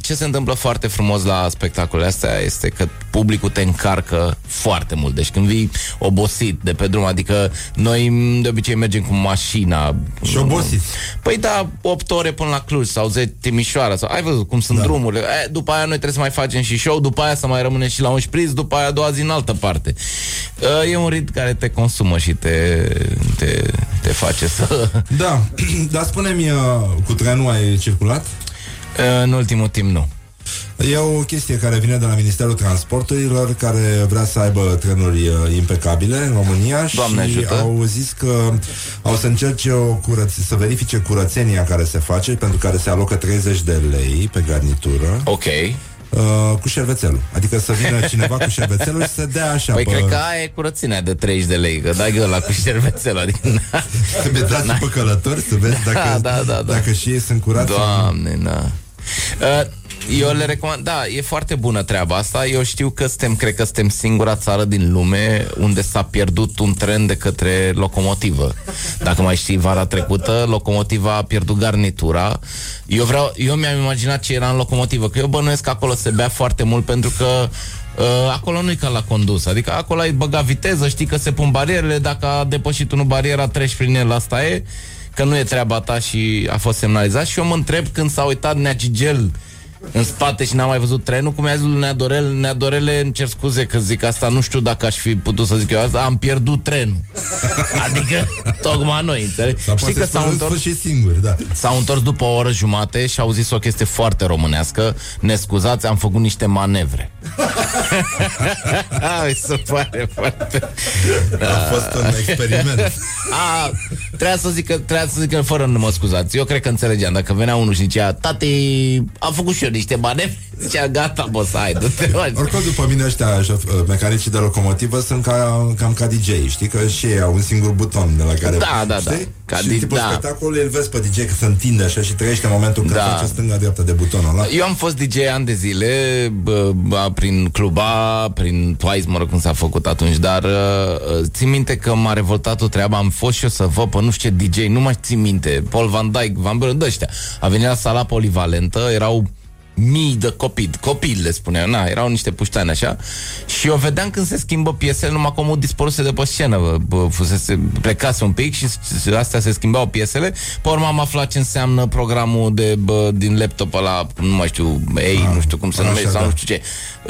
ce se întâmplă foarte frumos la spectacolele astea este că publicul te încarcă foarte mult. Deci când vii obosit de pe drum, adică noi de obicei mergem cu mașina. Și obosit. Păi da, 8 ore până la Cluj sau 10 Timișoara sau ai văzut cum sunt da. drumurile. E, după aia noi trebuie să mai facem și show, după aia să mai rămânem și la un șpriț, după aia a doua zi în altă parte. Uh, E un ritm care te consumă și te, te, te face să... Da, dar spune-mi, uh, cu trenul ai circulat? În ultimul timp nu. E o chestie care vine de la Ministerul Transporturilor care vrea să aibă trenuri uh, impecabile în România Doamne și ajută. au zis că au să încerce o curăț- să verifice curățenia care se face pentru care se alocă 30 de lei pe garnitură. Ok. Uh, cu șervețelul. Adică să vină cineva cu șervețelul și să dea așa Păi pe... cred că aia e curățenia de 30 de lei, că dai ăla cu șervețel, adică... Trebuie dați pe călători să vezi dacă, da, da, da. dacă și ei sunt curați. sau nu. Doamne, da. Uh, Eu le recomand, da, e foarte bună treaba asta. Eu știu că suntem, cred că suntem singura țară din lume unde s-a pierdut un tren de către locomotivă. Dacă mai știi, vara trecută, locomotiva a pierdut garnitura. Eu vreau, eu mi-am imaginat ce era în locomotivă, că eu bănuiesc că acolo se bea foarte mult pentru că Uh, acolo nu-i ca la condus Adică acolo ai băgat viteză Știi că se pun barierele Dacă a depășit unul bariera Treci prin el, asta e Că nu e treaba ta și a fost semnalizat Și eu mă întreb când s-a uitat Neacigel în spate și n-am mai văzut trenul, cum i-a zis lui Neadorel, Neadorele, îmi cer scuze că zic asta, nu știu dacă aș fi putut să zic eu asta, am pierdut trenul. Adică, tocmai noi, înțelegi? Sau Știi poate că să s-au în întors, sfârșit singur, da. s-au întors după o oră jumate și au zis o chestie foarte românească, ne scuzați, am făcut niște manevre. Mi se pare foarte... A fost un experiment. A, trebuia să zic că, trebuia să zic că fără nu mă scuzați. Eu cred că înțelegeam. Dacă venea unul și zicea, tati, am făcut și eu niște manevre, zicea, gata, boss, hai, du-te. Oricum, după mine ăștia, șof- mecanicii de locomotivă sunt ca, cam ca DJ, știi? Că și ei au un singur buton de la care... Da, da, da. știi? Ca și di- tipul da. spectacolului îl vezi pe DJ că se întinde așa și trăiește momentul când Da. face stânga-dreapta de butonul ăla. Eu am fost DJ ani de zile bă, bă, Prin cluba Prin Twice, mă rog cum s-a făcut atunci Dar uh, țin minte că m-a revoltat o treabă Am fost și eu să văd pe nu știu ce DJ Nu mai țin minte Paul Van Dyke, Van Buren, ăștia A venit la sala polivalentă Erau mii de copii, copii le spuneau, na, erau niște puștani așa și eu vedeam când se schimbă piesele, numai cum o dispăruse de pe scenă, bă, bă, fusese, plecase un pic și s- astea se schimbau piesele, pe urmă am aflat ce înseamnă programul de, bă, din laptop ăla, nu mai știu, ei, nu știu cum se așa, numește sau da. nu știu ce,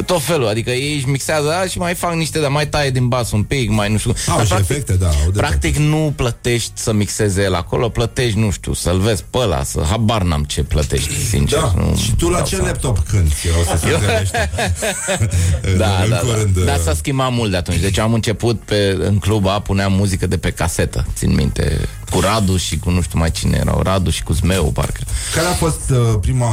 tot felul, adică ei își mixează da, și mai fac niște, dar mai taie din bas un pic, mai nu știu. Au Dar și efecte, da, au de Practic nu plătești să mixeze el acolo, plătești, nu știu, să-l vezi pe ăla, să habar n-am ce plătești, sincer. Da. Nu, și tu la dau ce ce sau... laptop cânti? O să se întrebe ăștia. În- Da, în da, curând, da. Dar uh, s-a schimbat mult de atunci. Deci am început pe, în club A, puneam muzică de pe casetă, țin minte, cu Radu și cu nu știu mai cine erau, Radu și cu Zmeu, parcă. Care a fost uh, prima,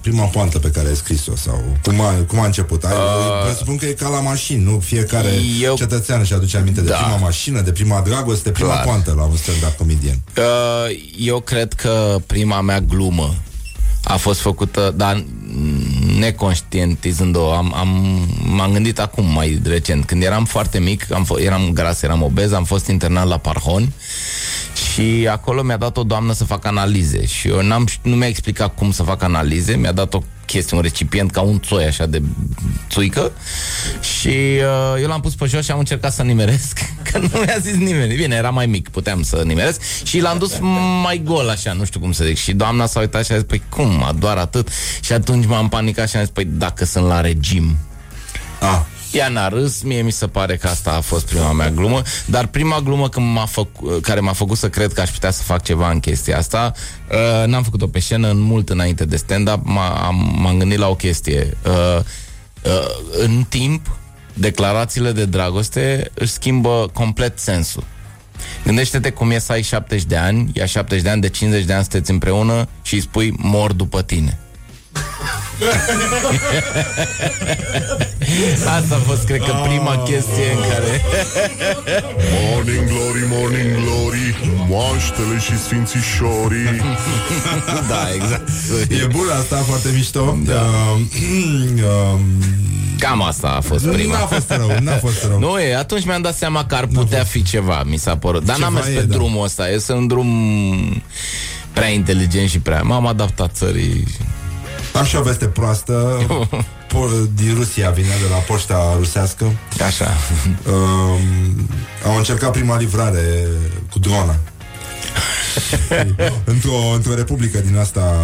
prima poantă pe care ai scris-o? Sau cum a, cum a început? Ai, uh, presupun că e ca la mașini, nu? Fiecare Eu- cetățean își aduce aminte de Da. prima mașină, de prima dragoste, de prima Clar. poantă la un stand-up comedian. Uh, eu cred că prima mea glumă a fost făcută, dar neconștientizând-o. Am, am, m-am gândit acum, mai recent. Când eram foarte mic, am f- eram gras, eram obez, am fost internat la Parhon și acolo mi-a dat o doamnă să fac analize și eu n-am, ș- nu mi-a explicat cum să fac analize, mi-a dat o chestie, un recipient ca un țoi așa de țuică și uh, eu l-am pus pe jos și am încercat să nimeresc, că nu mi-a zis nimeni. Bine, era mai mic, puteam să nimeresc și l-am dus mai gol așa, nu știu cum să zic. Și doamna s-a uitat și a zis, păi cum, doar atât? Și atunci m-am panicat și am zis, păi dacă sunt la regim. Ah. Ea n-a râs, mie mi se pare că asta a fost prima mea glumă, dar prima glumă când m-a făcu- care m-a făcut să cred că aș putea să fac ceva în chestia asta, uh, n-am făcut-o pe scenă în mult înainte de stand-up, m-a, am, m-am gândit la o chestie. Uh, uh, în timp, declarațiile de dragoste își schimbă complet sensul. Gândește-te cum e să ai 70 de ani, ia 70 de ani, de 50 de ani sunteți împreună și îi spui mor după tine. Asta a fost, cred că, prima chestie în care... Morning glory, morning glory Moaștele și sfințișorii da, exact. E bună asta, foarte mișto. Da. Uh, Cam asta a fost prima. N-a fost rău, n-a fost rău. Nu e, atunci mi-am dat seama că ar putea fi ceva, mi s-a părut. Dar n-am Ceva mers e, pe da. drumul ăsta, eu sunt un drum prea inteligent și prea... M-am adaptat țării. Am și o veste proastă. Po- din Rusia vine de la poșta rusească. Așa. Um, au încercat prima livrare cu drona. într-o, într-o republică din asta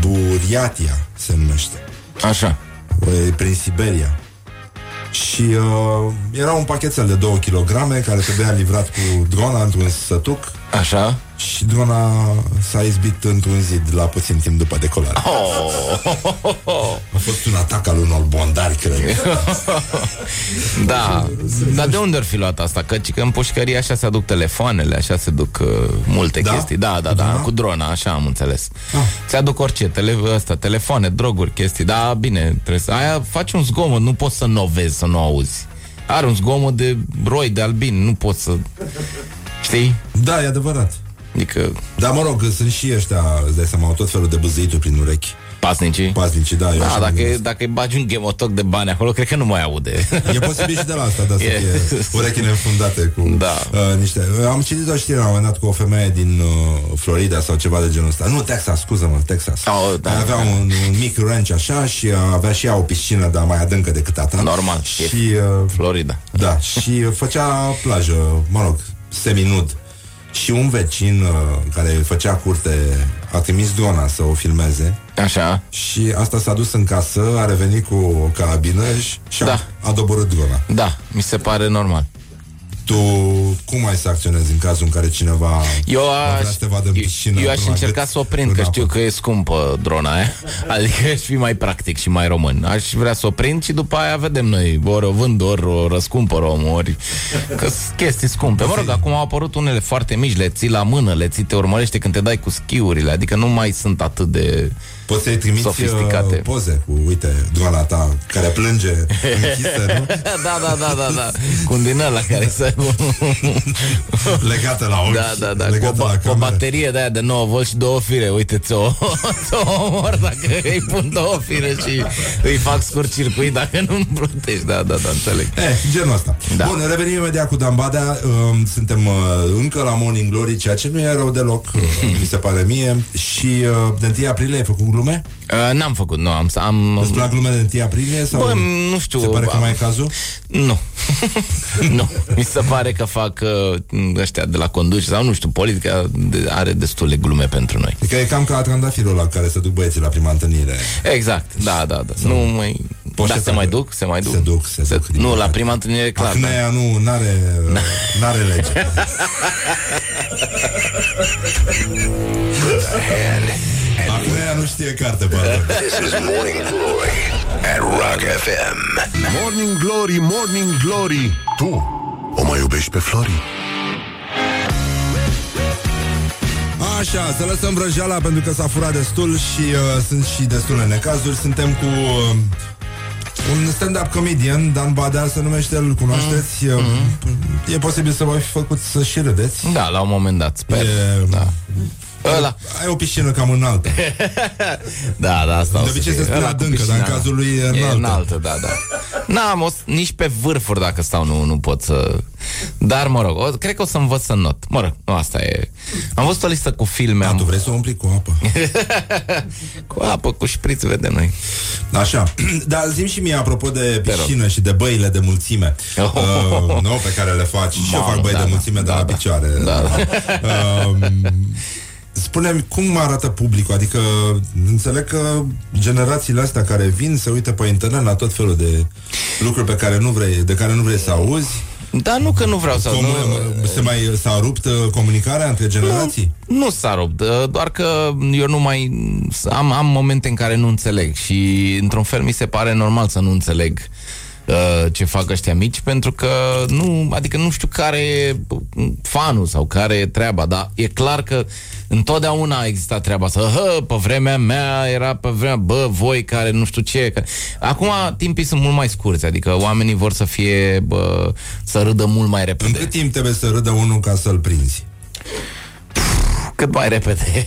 Buriatia se numește. Așa. E prin Siberia. Și uh, era un pachetel de 2 kg care trebuia livrat cu drona într-un sătuc. Așa. Și drona s-a izbit într-un zid la puțin timp după decolare. Oh. A fost un atac al unor bondari, cred. Da, dar de unde ar fi luat asta? Că, că în pușcărie așa se aduc telefoanele, așa se duc uh, multe Da? chestii. Da, da, Cu da, drona? cu drona, așa am înțeles. Ah. Se aduc orice, tele, asta, telefoane, droguri, chestii. Da, bine, trebuie să... Aia faci un zgomot, nu poți să nu o vezi, să nu o auzi. Are un zgomot de roi, de albin, nu poți să... Știi? Da, e adevărat. Adică... Dar mă rog, sunt și ăștia, îți dai seama, au tot felul de băzăituri prin urechi. Pasnicii? Pasnicii, da. eu Da, așa dacă, mă gândesc. dacă îi bagi un gemotoc de bani acolo, cred că nu mai aude. E posibil și de la asta, da, să E. fie urechile înfundate cu Da. uh, niște... Am citit o știre la un moment dat cu o femeie din uh, Florida sau ceva de genul ăsta. Nu, Texas, scuză-mă, Texas. Oh, da, avea da. un, un mic ranch așa și uh, avea și ea o piscină, dar mai adâncă decât a ta. Normal, Și, e uh, Florida. da, și uh, făcea plajă, mă rog, seminud. Și un vecin uh, care făcea curte a trimis drona să o filmeze Așa. și asta s-a dus în casă, a revenit cu o carabină și, și Da. a, a doborât drona. Da, mi se pare normal. Tu cum ai să acționezi în cazul în care cineva Eu va aș, vrea să te vadă în piscină? eu aș până la încerca gât să o prind, în că apă? știu că e scumpă drona aia. Adică aș fi mai practic și mai român. Aș vrea să o prind și după aia vedem noi. Ori o vând, ori o răscumpăr om, ori... că sunt chestii scumpe. Mă rog, acum au apărut unele foarte mici, le ții la mână, le ții, te urmărește când te dai cu schiurile. Adică nu mai sunt atât de... Poți să-i trimiți Sofisticate. uh, poze cu, uite, drona ta care plânge închisă, nu? da, da, da, da, da. Cu un din ăla care să... Legată la ochi. Da, da, da, cu o, legată ba- la cu o cameră. baterie de aia de 9 volt și două fire. Uite, ți-o, ți-o omor dacă îi pun două fire și îi fac scurt circuit dacă nu-mi plătești. Da, da, da, înțeleg. Eh, genul ăsta. Da. Bun, revenim imediat cu Dambadea. Um, suntem uh, încă la Morning Glory, ceea ce nu e rău deloc, uh, mi se pare mie. Și uh, de 1 aprilie ai făcut glume? Uh, n-am făcut, nu, am... am Îți plac glumele de 1 aprilie? Sau Bă, nu știu. Se pare că am- mai e cazul? Nu. nu. Mi se pare că fac uh, ăștia de la conduce sau nu știu, politica de, are destule glume pentru noi. Adică e cam ca trandafirul la care se duc băieții la prima întâlnire. Exact, da, da, da. Nu mai... Da, se mai duc? Se mai duc? Se duc, se, duc. din Nu, la păcate. prima întâlnire, clar. da. Acnea nu, n-are, n-are lege. Acum ea nu știe carte, pardon. This is Morning Glory at Rock FM. Morning Glory, Morning Glory Tu o mai iubești pe Flori? Așa, să lăsăm vrăjeala pentru că s-a furat destul și uh, sunt și destule necazuri. Suntem cu uh, un stand-up comedian, Dan Badea se numește, îl cunoașteți. Mm-hmm. E posibil să vă fi făcut să și râdeți. Da, la un moment dat, sper. E, Da. Ăla. Ai o piscină cam înaltă. Da, da, asta o De să obicei fie. se spune Ăla cu adâncă, dar în piscina. cazul lui e E înaltă. înaltă, da, da. N-am, o, s- nici pe vârfuri dacă stau nu, nu pot să... Dar, mă rog, o, cred că o să învăț să not. Mă rog, nu, asta e... Am văzut o listă cu filme. Da, am... tu vrei să o umpli cu apă. cu apă, cu șpriț, vedem noi. Așa. Dar zi și mie, apropo de Te rog. piscină și de băile de mulțime, Oh. uh, nu, pe care le faci. și eu Mamă, fac băi da, de da. mulțime de Da, la da. picioare. Da, da. Uh, Spune-mi cum arată publicul Adică înțeleg că generațiile astea care vin Se uită pe internet la tot felul de lucruri pe care nu vrei, De care nu vrei să auzi Dar nu că nu vreau să... Cum, nu, se mai s-a rupt uh, comunicarea între generații? Nu s-a rupt, uh, doar că eu nu mai am, am momente în care nu înțeleg și într-un fel mi se pare normal să nu înțeleg uh, ce fac ăștia mici pentru că nu, adică nu știu care e fanul sau care e treaba, dar e clar că întotdeauna a existat treaba asta. Hă, pe vremea mea era pe vremea, bă, voi care nu știu ce. Care... Acum timpii sunt mult mai scurți, adică oamenii vor să fie, bă, să râdă mult mai repede. În cât timp trebuie să râdă unul ca să-l prinzi? Cât mai repede.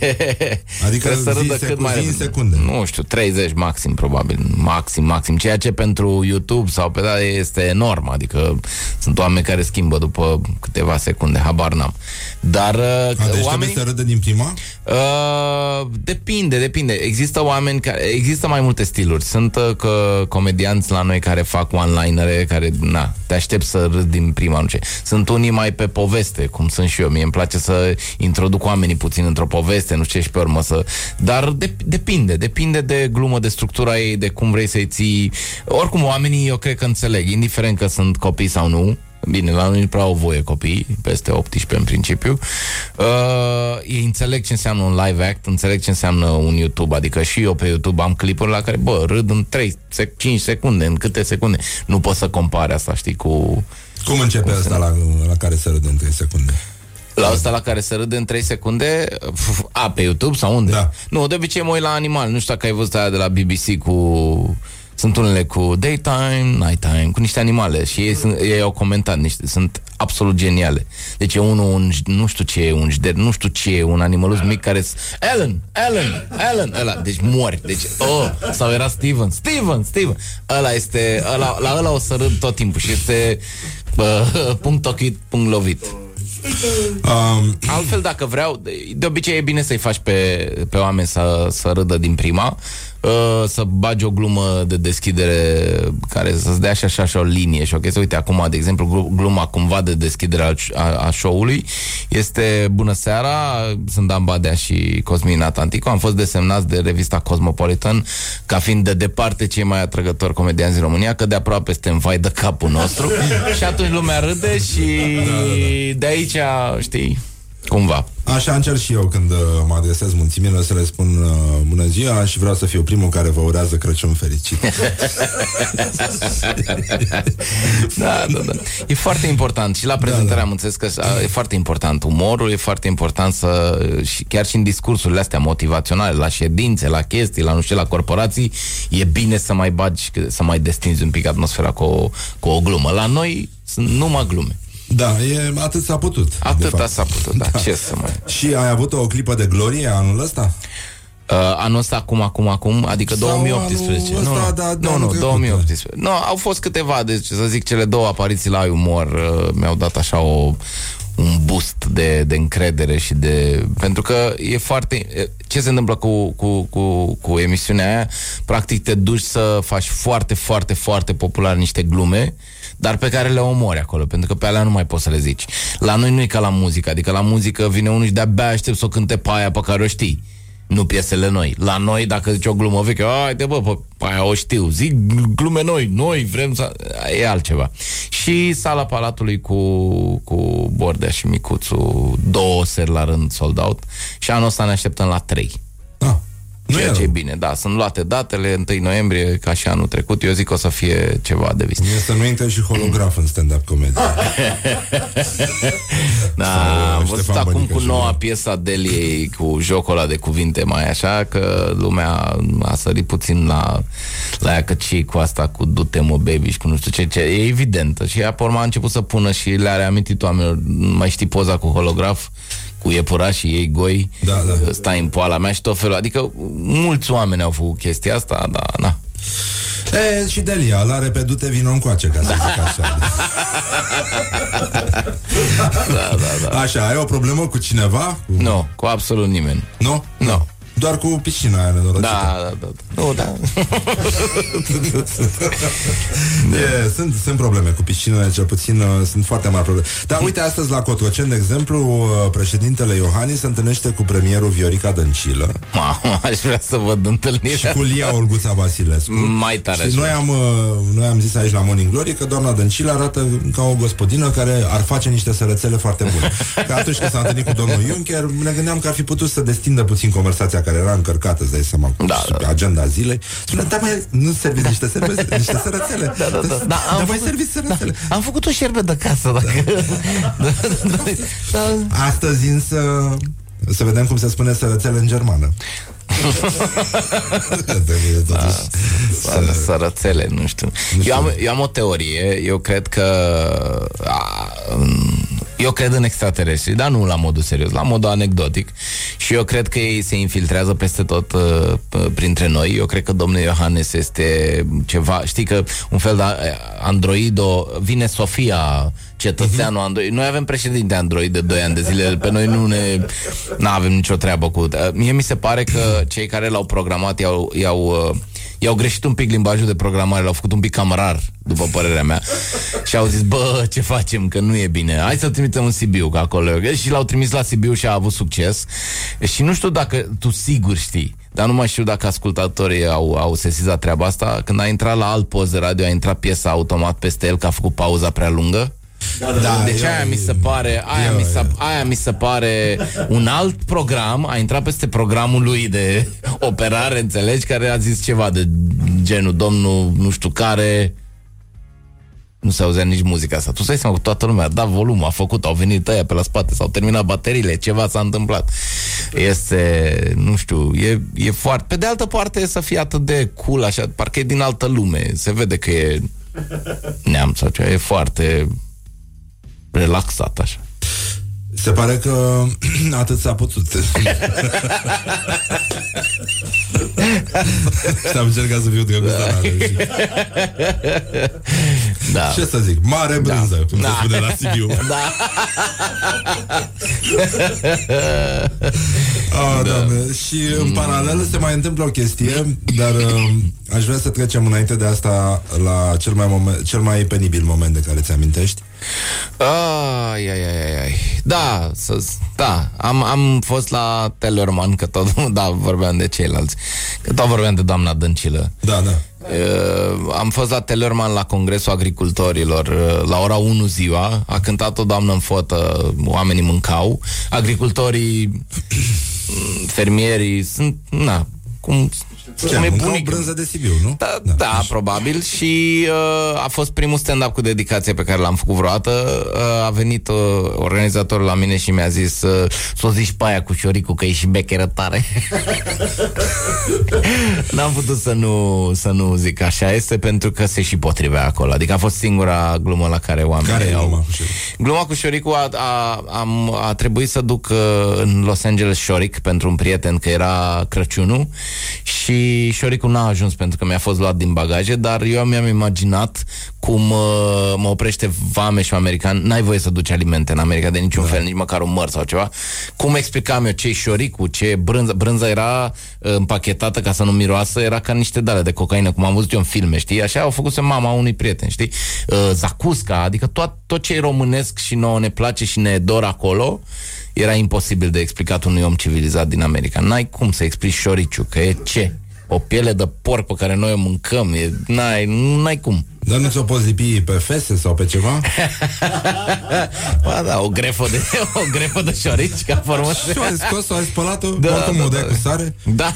Adică Trebuie să zi râdă secu- cât mai zi în repede. secunde. Nu știu, 30 maxim, probabil. Maxim, maxim. Ceea ce pentru YouTube sau pe da este enorm. Adică sunt oameni care schimbă după câteva secunde, habar n-am. Dar uh, A, deci oamenii... trebuie să râdă din prima? Uh, depinde, depinde. Există oameni care... Există mai multe stiluri. Sunt uh, că comedianți la noi care fac one-linere, care, na, te aștept să râzi din prima, nu ce. Sunt unii mai pe poveste, cum sunt și eu. Mie îmi place să introduc oamenii puțin într-o poveste, nu știu ce, și pe urmă să... Dar de- depinde, depinde de glumă, de structura ei, de cum vrei să-i ții... Oricum, oamenii eu cred că înțeleg, indiferent că sunt copii sau nu, Bine, la noi nu prea au voie copii, peste 18 în principiu. Uh, ei înțeleg ce înseamnă un live act, înțeleg ce înseamnă un YouTube, adică și eu pe YouTube am clipuri la care, bă, râd în 3, 5 secunde, în câte secunde. Nu pot să compare asta, știi, cu... Cum începe asta la, la care se râde în 3 secunde? La asta la care se râde în 3 secunde f- A, pe YouTube sau unde? Da. Nu, de obicei mă uit la animal. Nu știu dacă ai văzut aia de la BBC cu... Sunt unele cu daytime, nighttime Cu niște animale Și ei, sunt, ei au comentat niște, Sunt absolut geniale. Deci e unul, un, nu știu ce e Un jder, nu știu ce e Un animalus mic care s- Alan, Alan, Alan ăla, Deci mori deci, oh, Sau era Steven, Steven, Steven. Ăla este, ăla, la ăla o să râd tot timpul Și este uh, Punct ochit, punct lovit Um, Altfel, dacă vreau, de, de obicei e bine să-i faci pe, pe oameni să, să râdă din prima, uh, să bagi o glumă de deschidere care să-ți dea și așa și o linie și o chestie. Uite, acum, de exemplu, glu- gluma cumva de deschidere a, a, a show-ului este Bună seara, sunt Dan Badea și Cosmin Atantico. Am fost desemnați de revista Cosmopolitan ca fiind de departe cei mai atrăgători comedianți din România, că de aproape suntem vai de capul nostru. și atunci lumea râde și de aici, știi, cumva. Așa încerc și eu când uh, mă adresez mulțimilor să le spun uh, bună ziua și vreau să fiu primul care vă urează Crăciun fericit. Da, da, da. E foarte important și la prezentare da, da. am înțeles că a, e foarte important umorul, e foarte important să și chiar și în discursurile astea motivaționale, la ședințe, la chestii, la nu știu, la corporații, e bine să mai bagi, să mai destinzi un pic atmosfera cu o, cu o glumă. La noi sunt numai glume. Da, e, atât s-a putut. de Atâta fapt. s-a putut, da. da. Ce să mai... Și ai avut o clipă de glorie anul ăsta? Uh, anul ăsta, acum, acum, acum, adică Sau 2018. anul nu, ăsta, nu, da, de nu, anul nu, trecut, 2018. Nu, au fost câteva, deci să zic, cele două apariții la umor uh, mi-au dat așa o un boost de, de încredere și de... Pentru că e foarte... Ce se întâmplă cu, cu, cu, cu emisiunea aia? Practic te duci să faci foarte, foarte, foarte popular niște glume dar pe care le omori acolo, pentru că pe alea nu mai poți să le zici. La noi nu e ca la muzică, adică la muzică vine unul și de-abia aștept să o cânte pe aia pe care o știi nu piesele noi. La noi, dacă zici o glumă veche, haide bă, pe pe aia o știu, zic glume noi, noi vrem să... E altceva. Și sala Palatului cu, cu Bordea și Micuțu, două seri la rând sold out și anul ăsta ne așteptăm la trei. Ah. Nu ceea e ce e rău. bine. Da, sunt luate datele, 1 noiembrie, ca și anul trecut. Eu zic că o să fie ceva de vis. Este nu intră și holograf în stand-up comedy. Da, Sau am văzut Ștefan acum Bănică cu și noua noi. piesa Deliei cu jocul ăla de cuvinte mai așa că lumea a sărit puțin la, la ea că și cu asta cu du-te mă baby și cu nu știu ce, ce e evidentă și ea pe urmă a început să pună și le-a reamintit oamenilor mai știi poza cu holograf cu iepurașii ei goi Da, da. stai în poala mea și tot felul adică mulți oameni au făcut chestia asta da, na. E, și Delia, la repedute vino încoace, ca să zic așa. da, da, da. Așa, ai o problemă cu cineva? Nu, cu absolut nimeni Nu? Nu. Doar cu piscina aia nenorocită. Da, da, da. Nu, da. E, sunt, sunt probleme cu piscinele, cel puțin uh, sunt foarte mari probleme. Dar uite, astăzi la Cotroceni, de exemplu, uh, președintele Iohannis se întâlnește cu premierul Viorica Dăncilă Mamă, aș vrea să văd întâlnirea și cu Lia Olguța Vasilescu. Mai tare aș Și noi vrea. am, uh, noi am zis aici la Morning Glory că doamna Dăncilă arată ca o gospodină care ar face niște sărățele foarte bune. Că atunci când s-a întâlnit cu domnul Juncker, ne gândeam că ar fi putut să destindă puțin conversația care era încărcată, îți dai seama, cu Da, da, da. agenda zilei. Spune, da, mai nu serviți niște, serve, niște sărățele. Da, da, da. Da, Dar am voi făcut- serviți sărățele. Am făcut o șerbe de casă dacă... da, da, da, da. Astăzi însă să vedem cum se spune sărățele în germană. Trebuie totuși Să- Sărățele, nu știu. Eu am, eu am o teorie, eu cred că a, m, eu cred în extraterestri, dar nu la modul serios, la modul anecdotic și eu cred că ei se infiltrează peste tot uh, p- printre noi. Eu cred că domnul Iohannes este ceva, știi că un fel de uh, androido, vine Sofia cetățeanul Android. Noi avem președinte Android de 2 ani de zile, pe noi nu ne nu avem nicio treabă cu... Mie mi se pare că cei care l-au programat i-au, i-au, uh, i-au greșit un pic limbajul de programare, l-au făcut un pic cam rar, după părerea mea. Și au zis, bă, ce facem, că nu e bine. Hai să trimitem în Sibiu, că acolo... e." Și l-au trimis la Sibiu și a avut succes. Și nu știu dacă tu sigur știi, dar nu mai știu dacă ascultatorii au, au sesizat treaba asta. Când a intrat la alt post de radio, a intrat piesa automat peste el, că a făcut pauza prea lungă. Da, deci eu- aia mi se pare aia, eu- mi se, aia mi se pare un alt program a intrat peste programul lui de operare, înțelegi, care a zis ceva de genul domnul nu știu care nu se auzea nici muzica asta. Tu stai seama că toată lumea a dat volum, a făcut, au venit ăia pe la spate, s-au terminat bateriile, ceva s-a întâmplat. Este, nu știu, e, e foarte... Pe de altă parte e să fie atât de cool, așa, parcă e din altă lume. Se vede că e neam sau ceva, e foarte relaxat așa. Se pare că atât s-a putut. Și am încercat să fiu drăguț, dar n-am reușit. Da. Ce să zic? Mare brânză, cum se Da. spune la Sibiu. Da. Ah, da. Și în paralel se mai întâmplă o chestie, dar uh, aș vrea să trecem înainte de asta la cel mai, moment, cel mai penibil moment de care ți amintești. Ai, ai, ai, ai, ai. Da, să, da, am, am fost la Tellerman, că tot, da, vorbeam de ceilalți, că tot vorbeam de doamna Dăncilă. Da, da. Uh, am fost la Tellerman la Congresul Agricultorilor uh, la ora 1 ziua, a cântat o doamnă în fotă, oamenii mâncau, agricultorii, mm, fermierii, sunt, na, cum, Ce, cum e mâncau bunic. brânză de Sibiu, nu? Da, da, da probabil și uh, a fost primul stand-up cu dedicație pe care l-am făcut vreodată. Uh, a venit uh, organizatorul la mine și mi-a zis uh, să o zici pe aia cu șoricul că e și becheră tare. N-am putut să nu, să nu zic așa este pentru că se și potrivea acolo. Adică a fost singura glumă la care oamenii Care e au... gluma cu șoricul? Gluma cu șoricul a, a, am, a trebuit să duc uh, în Los Angeles șoric pentru un prieten că era Crăciunul și șoricul n-a ajuns pentru că mi-a fost luat din bagaje, dar eu mi-am imaginat cum uh, mă oprește vameșul american, n-ai voie să duci alimente în America de niciun da. fel, nici măcar un măr sau ceva. Cum explicam eu ce șoricul, ce brânză, brânza era uh, împachetată ca să nu miroasă, era ca niște dale de cocaină, cum am văzut eu în filme, știi? Așa au făcut mama unui prieten, știi? Uh, zacusca, adică tot, tot ce e românesc și nouă ne place și ne dor acolo, era imposibil de explicat unui om civilizat din America. N-ai cum să explici șoriciu, că e ce? O piele de porc pe care noi o mâncăm, e, n-ai, n-ai cum. Dar nu ți-o poți lipi pe fese sau pe ceva? ba da, o grefă de, o grefă de șorici, ca formă. Și ai scos-o, ai spălat-o, da, oricum da, o dai da. cu sare. Da.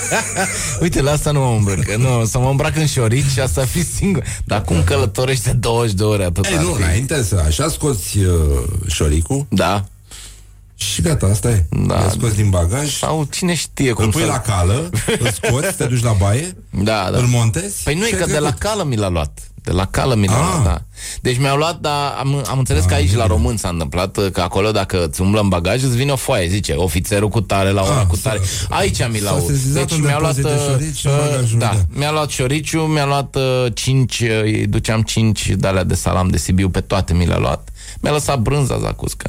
Uite, la asta nu mă îmbrăc. Nu, să mă îmbrac în șorici și asta fi singur. Dar cum călătorește 20 de ore atât? Ei, nu, înainte să așa scoți uh, șoricul. Da. Și gata, asta e. Da. L-ai scos din bagaj. Sau cine știe cum Îl pui să... la cală, îl scoți, te duci la baie, Da, da. îl montezi. Păi nu e și că ai de la trecut. cală mi l-a luat. De la cală mi l-a Ah. luat, da. Deci mi-au luat, dar am, am înțeles că aici la român s-a întâmplat că acolo dacă îți umblă în bagaj îți vine o foaie, zice, ofițerul cu tare la ora Ah, cu tare. Aici mi l-au. s-a sesizat Deci un mi-a luat depozit de uh, șorici în uh, bagajul, da, da. mi-a luat șoriciu, mi-a luat uh, cinci, uh, îi duceam cinci de alea de salam de Sibiu, pe toate mi le-a luat. Mi-a lăsat brânza zacusca.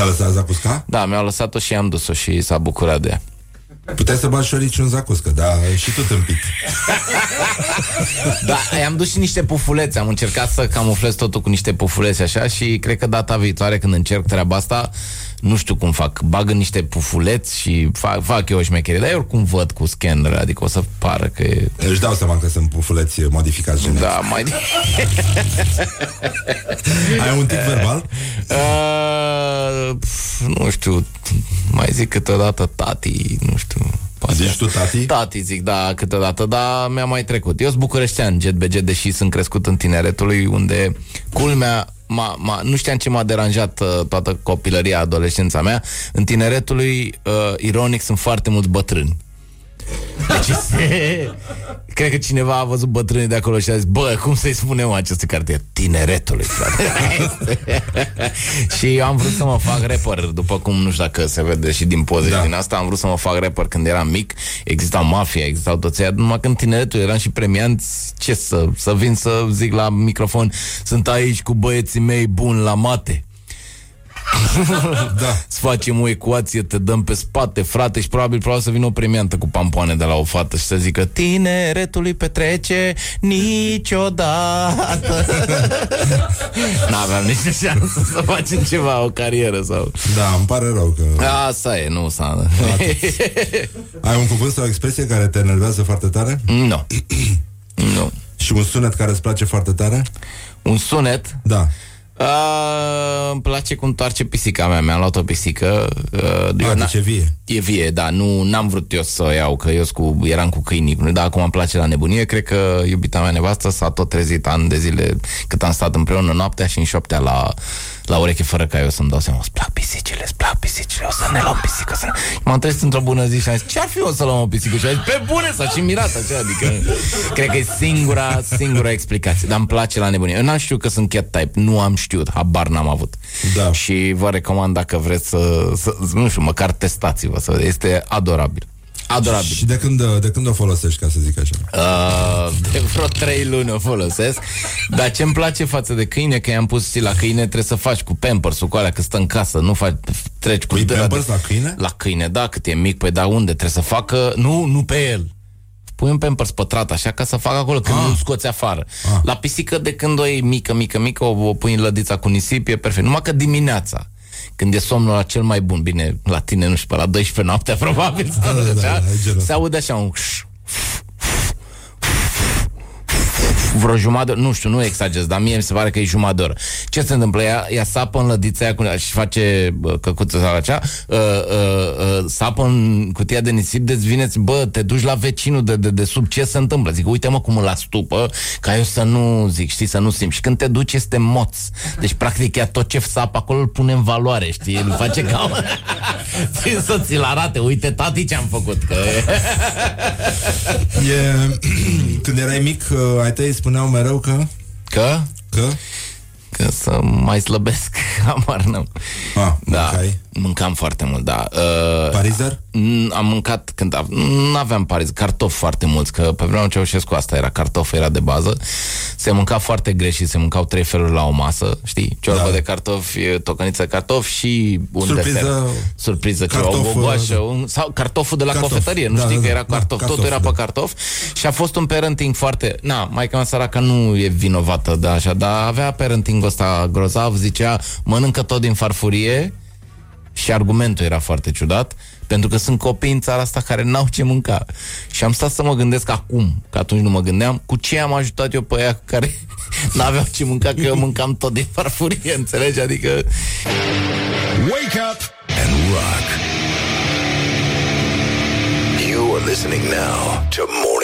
Ți-a lăsat zacusca? Da, mi-a lăsat-o și am dus-o și s-a bucurat de ea. Puteai să bagi șoriciu în zacuscă, dar și tu tâmpit. Da, i-am dus și niște pufulețe Am încercat să camuflez totul cu niște pufulețe așa Și cred că data viitoare când încerc treaba asta Nu știu cum fac Bag în niște pufuleți și fac, fac eu o șmecherie Dar eu oricum văd cu scanner Adică o să pară că e... Își dau seama că sunt pufuleți modificați genetic. Da, mai... Ai un tic verbal? Uh, pf, nu știu Mai zic câteodată tati Nu știu poate. Zici tu tati? Tati zic, da, câteodată, dar mi-a mai trecut. Eu sunt bucureștean, jet BG, deși sunt crescut în tineretului, unde culmea M-a, m-a, nu știam ce m-a deranjat uh, toată copilăria, adolescența mea. În tineretului, uh, ironic, sunt foarte mulți bătrâni. Deci este... Cred că cineva a văzut bătrânii de acolo și a zis Bă, cum să-i spunem acestui cartier? Tineretului, frate Și eu am vrut să mă fac rapper După cum nu știu dacă se vede și din poze da. din asta Am vrut să mă fac rapper când eram mic Exista mafia, existau toți aia Numai că în tineretul eram și premianți Ce să, să vin să zic la microfon Sunt aici cu băieții mei buni la mate da. Să facem o ecuație, te dăm pe spate, frate, și probabil probabil să vină o premiantă cu pampoane de la o fată și să zică tineretului petrece niciodată. N-aveam nici șansă să facem ceva, o carieră sau... Da, îmi pare rău că... Asta e, nu s-a... Ai un cuvânt sau o expresie care te enervează foarte tare? Nu. Nu. Și un sunet care îți place foarte tare? Un sunet? Da. Uh, îmi place cum toarce pisica mea. Mi-am luat o pisică uh, A, deci e vie. E vie, da, nu n-am vrut eu să o iau Că eu cu, eram cu câinii. Dar acum îmi place la nebunie. Cred că iubita mea nevastă s-a tot trezit ani de zile Cât am stat împreună noaptea și în șoptea la, la ureche Fără ca eu să-mi dau seama. Îți plac pisicile, îți plac pisicile O să ne luăm pisică să... M-am trezit într-o bună zi și am zis Ce-ar fi o să luăm o pisică? Și am zis, pe bune, s-a și mirat așa Adică, cred că e singura, singura explicație. Dar îmi place la nebunie. Eu n-am știut că sunt cat type, nu am știut. Habar n-am avut. Da. Și vă recomand dacă vreți să, să nu știu, măcar testați-vă să, Este adorabil Adorabil. Și de când, de când o folosești, ca să zic așa? Uh, de vreo trei luni o folosesc Dar ce-mi place față de câine Că i-am pus, știi, la câine trebuie să faci Cu pampers-ul cu alea, că stă în casă Nu faci, treci cu Pui dâra pampers de... la câine? La câine, da, cât e mic Păi da, unde? Trebuie să facă, nu, nu pe el Pui un pampers pătrat așa ca să facă acolo Când Ah. nu scoți afară La pisică de când o iei mică, mică, mică O, o pui în lădița cu nisip, e perfect Numai că dimineața când e somnul la cel mai bun, bine, la tine, nu știu, pe la 12 noaptea, probabil, Da, da, da, așa, da, e genul se aude așa un vreo jumătate, nu știu, nu exagerez, dar mie mi se pare că e jumătate de oră. Ce se întâmplă? Ea, ea sapă în lădița aia cu, și face bă, căcuță sau așa, uh, uh, uh, sapă în cutia de nisip, deci vineți, bă, te duci la vecinul de, de, de sub, ce se întâmplă? Zic, uite mă cum îl astupă, ca eu să nu, zic, știi, să nu simt. Și când te duci este moț. Deci, practic, ea tot ce sapă acolo îl pune în valoare, știi? Îl face ca... Țin să ți-l arate, uite, tati ce am făcut, că... E, când erai mic, uh, ai tăi spuneau mereu că... Că? Că? Că să mai slăbesc, amar n-am. Ah, da, mâncai? mâncam foarte mult, da. Uh, Parizer? N- Am mâncat când av- nu aveam parizer, cartofi foarte mulți, că pe vremea Ceaușescu asta era, cartof era de bază. Se mânca foarte greșit, se mâncau trei feluri la o masă, știi? Ciorbă Da. de cartofi, tocăniță de cartofi și un Surpriză- desert. Surpriză, ceva, o cartof, gogoașă, da. un, sau cartoful de la Cartof. cofetărie, nu Da, știi da, că da. era Da, cartof, cartof, totul era da. pe cartof și a fost un parenting foarte... Na, maica mea săracă nu e vinovată de așa, dar avea parenting ăsta grozav, zicea, mănâncă tot din farfurie Și argumentul era foarte ciudat, pentru că sunt copii în țara asta care n-au ce mânca. Și am stat să mă gândesc acum, că atunci nu mă gândeam, cu ce am ajutat eu pe aia care n-aveau ce mânca, că eu mâncam tot de farfurie, înțelegi? Adică... Wake up and rock. You are listening now to Morning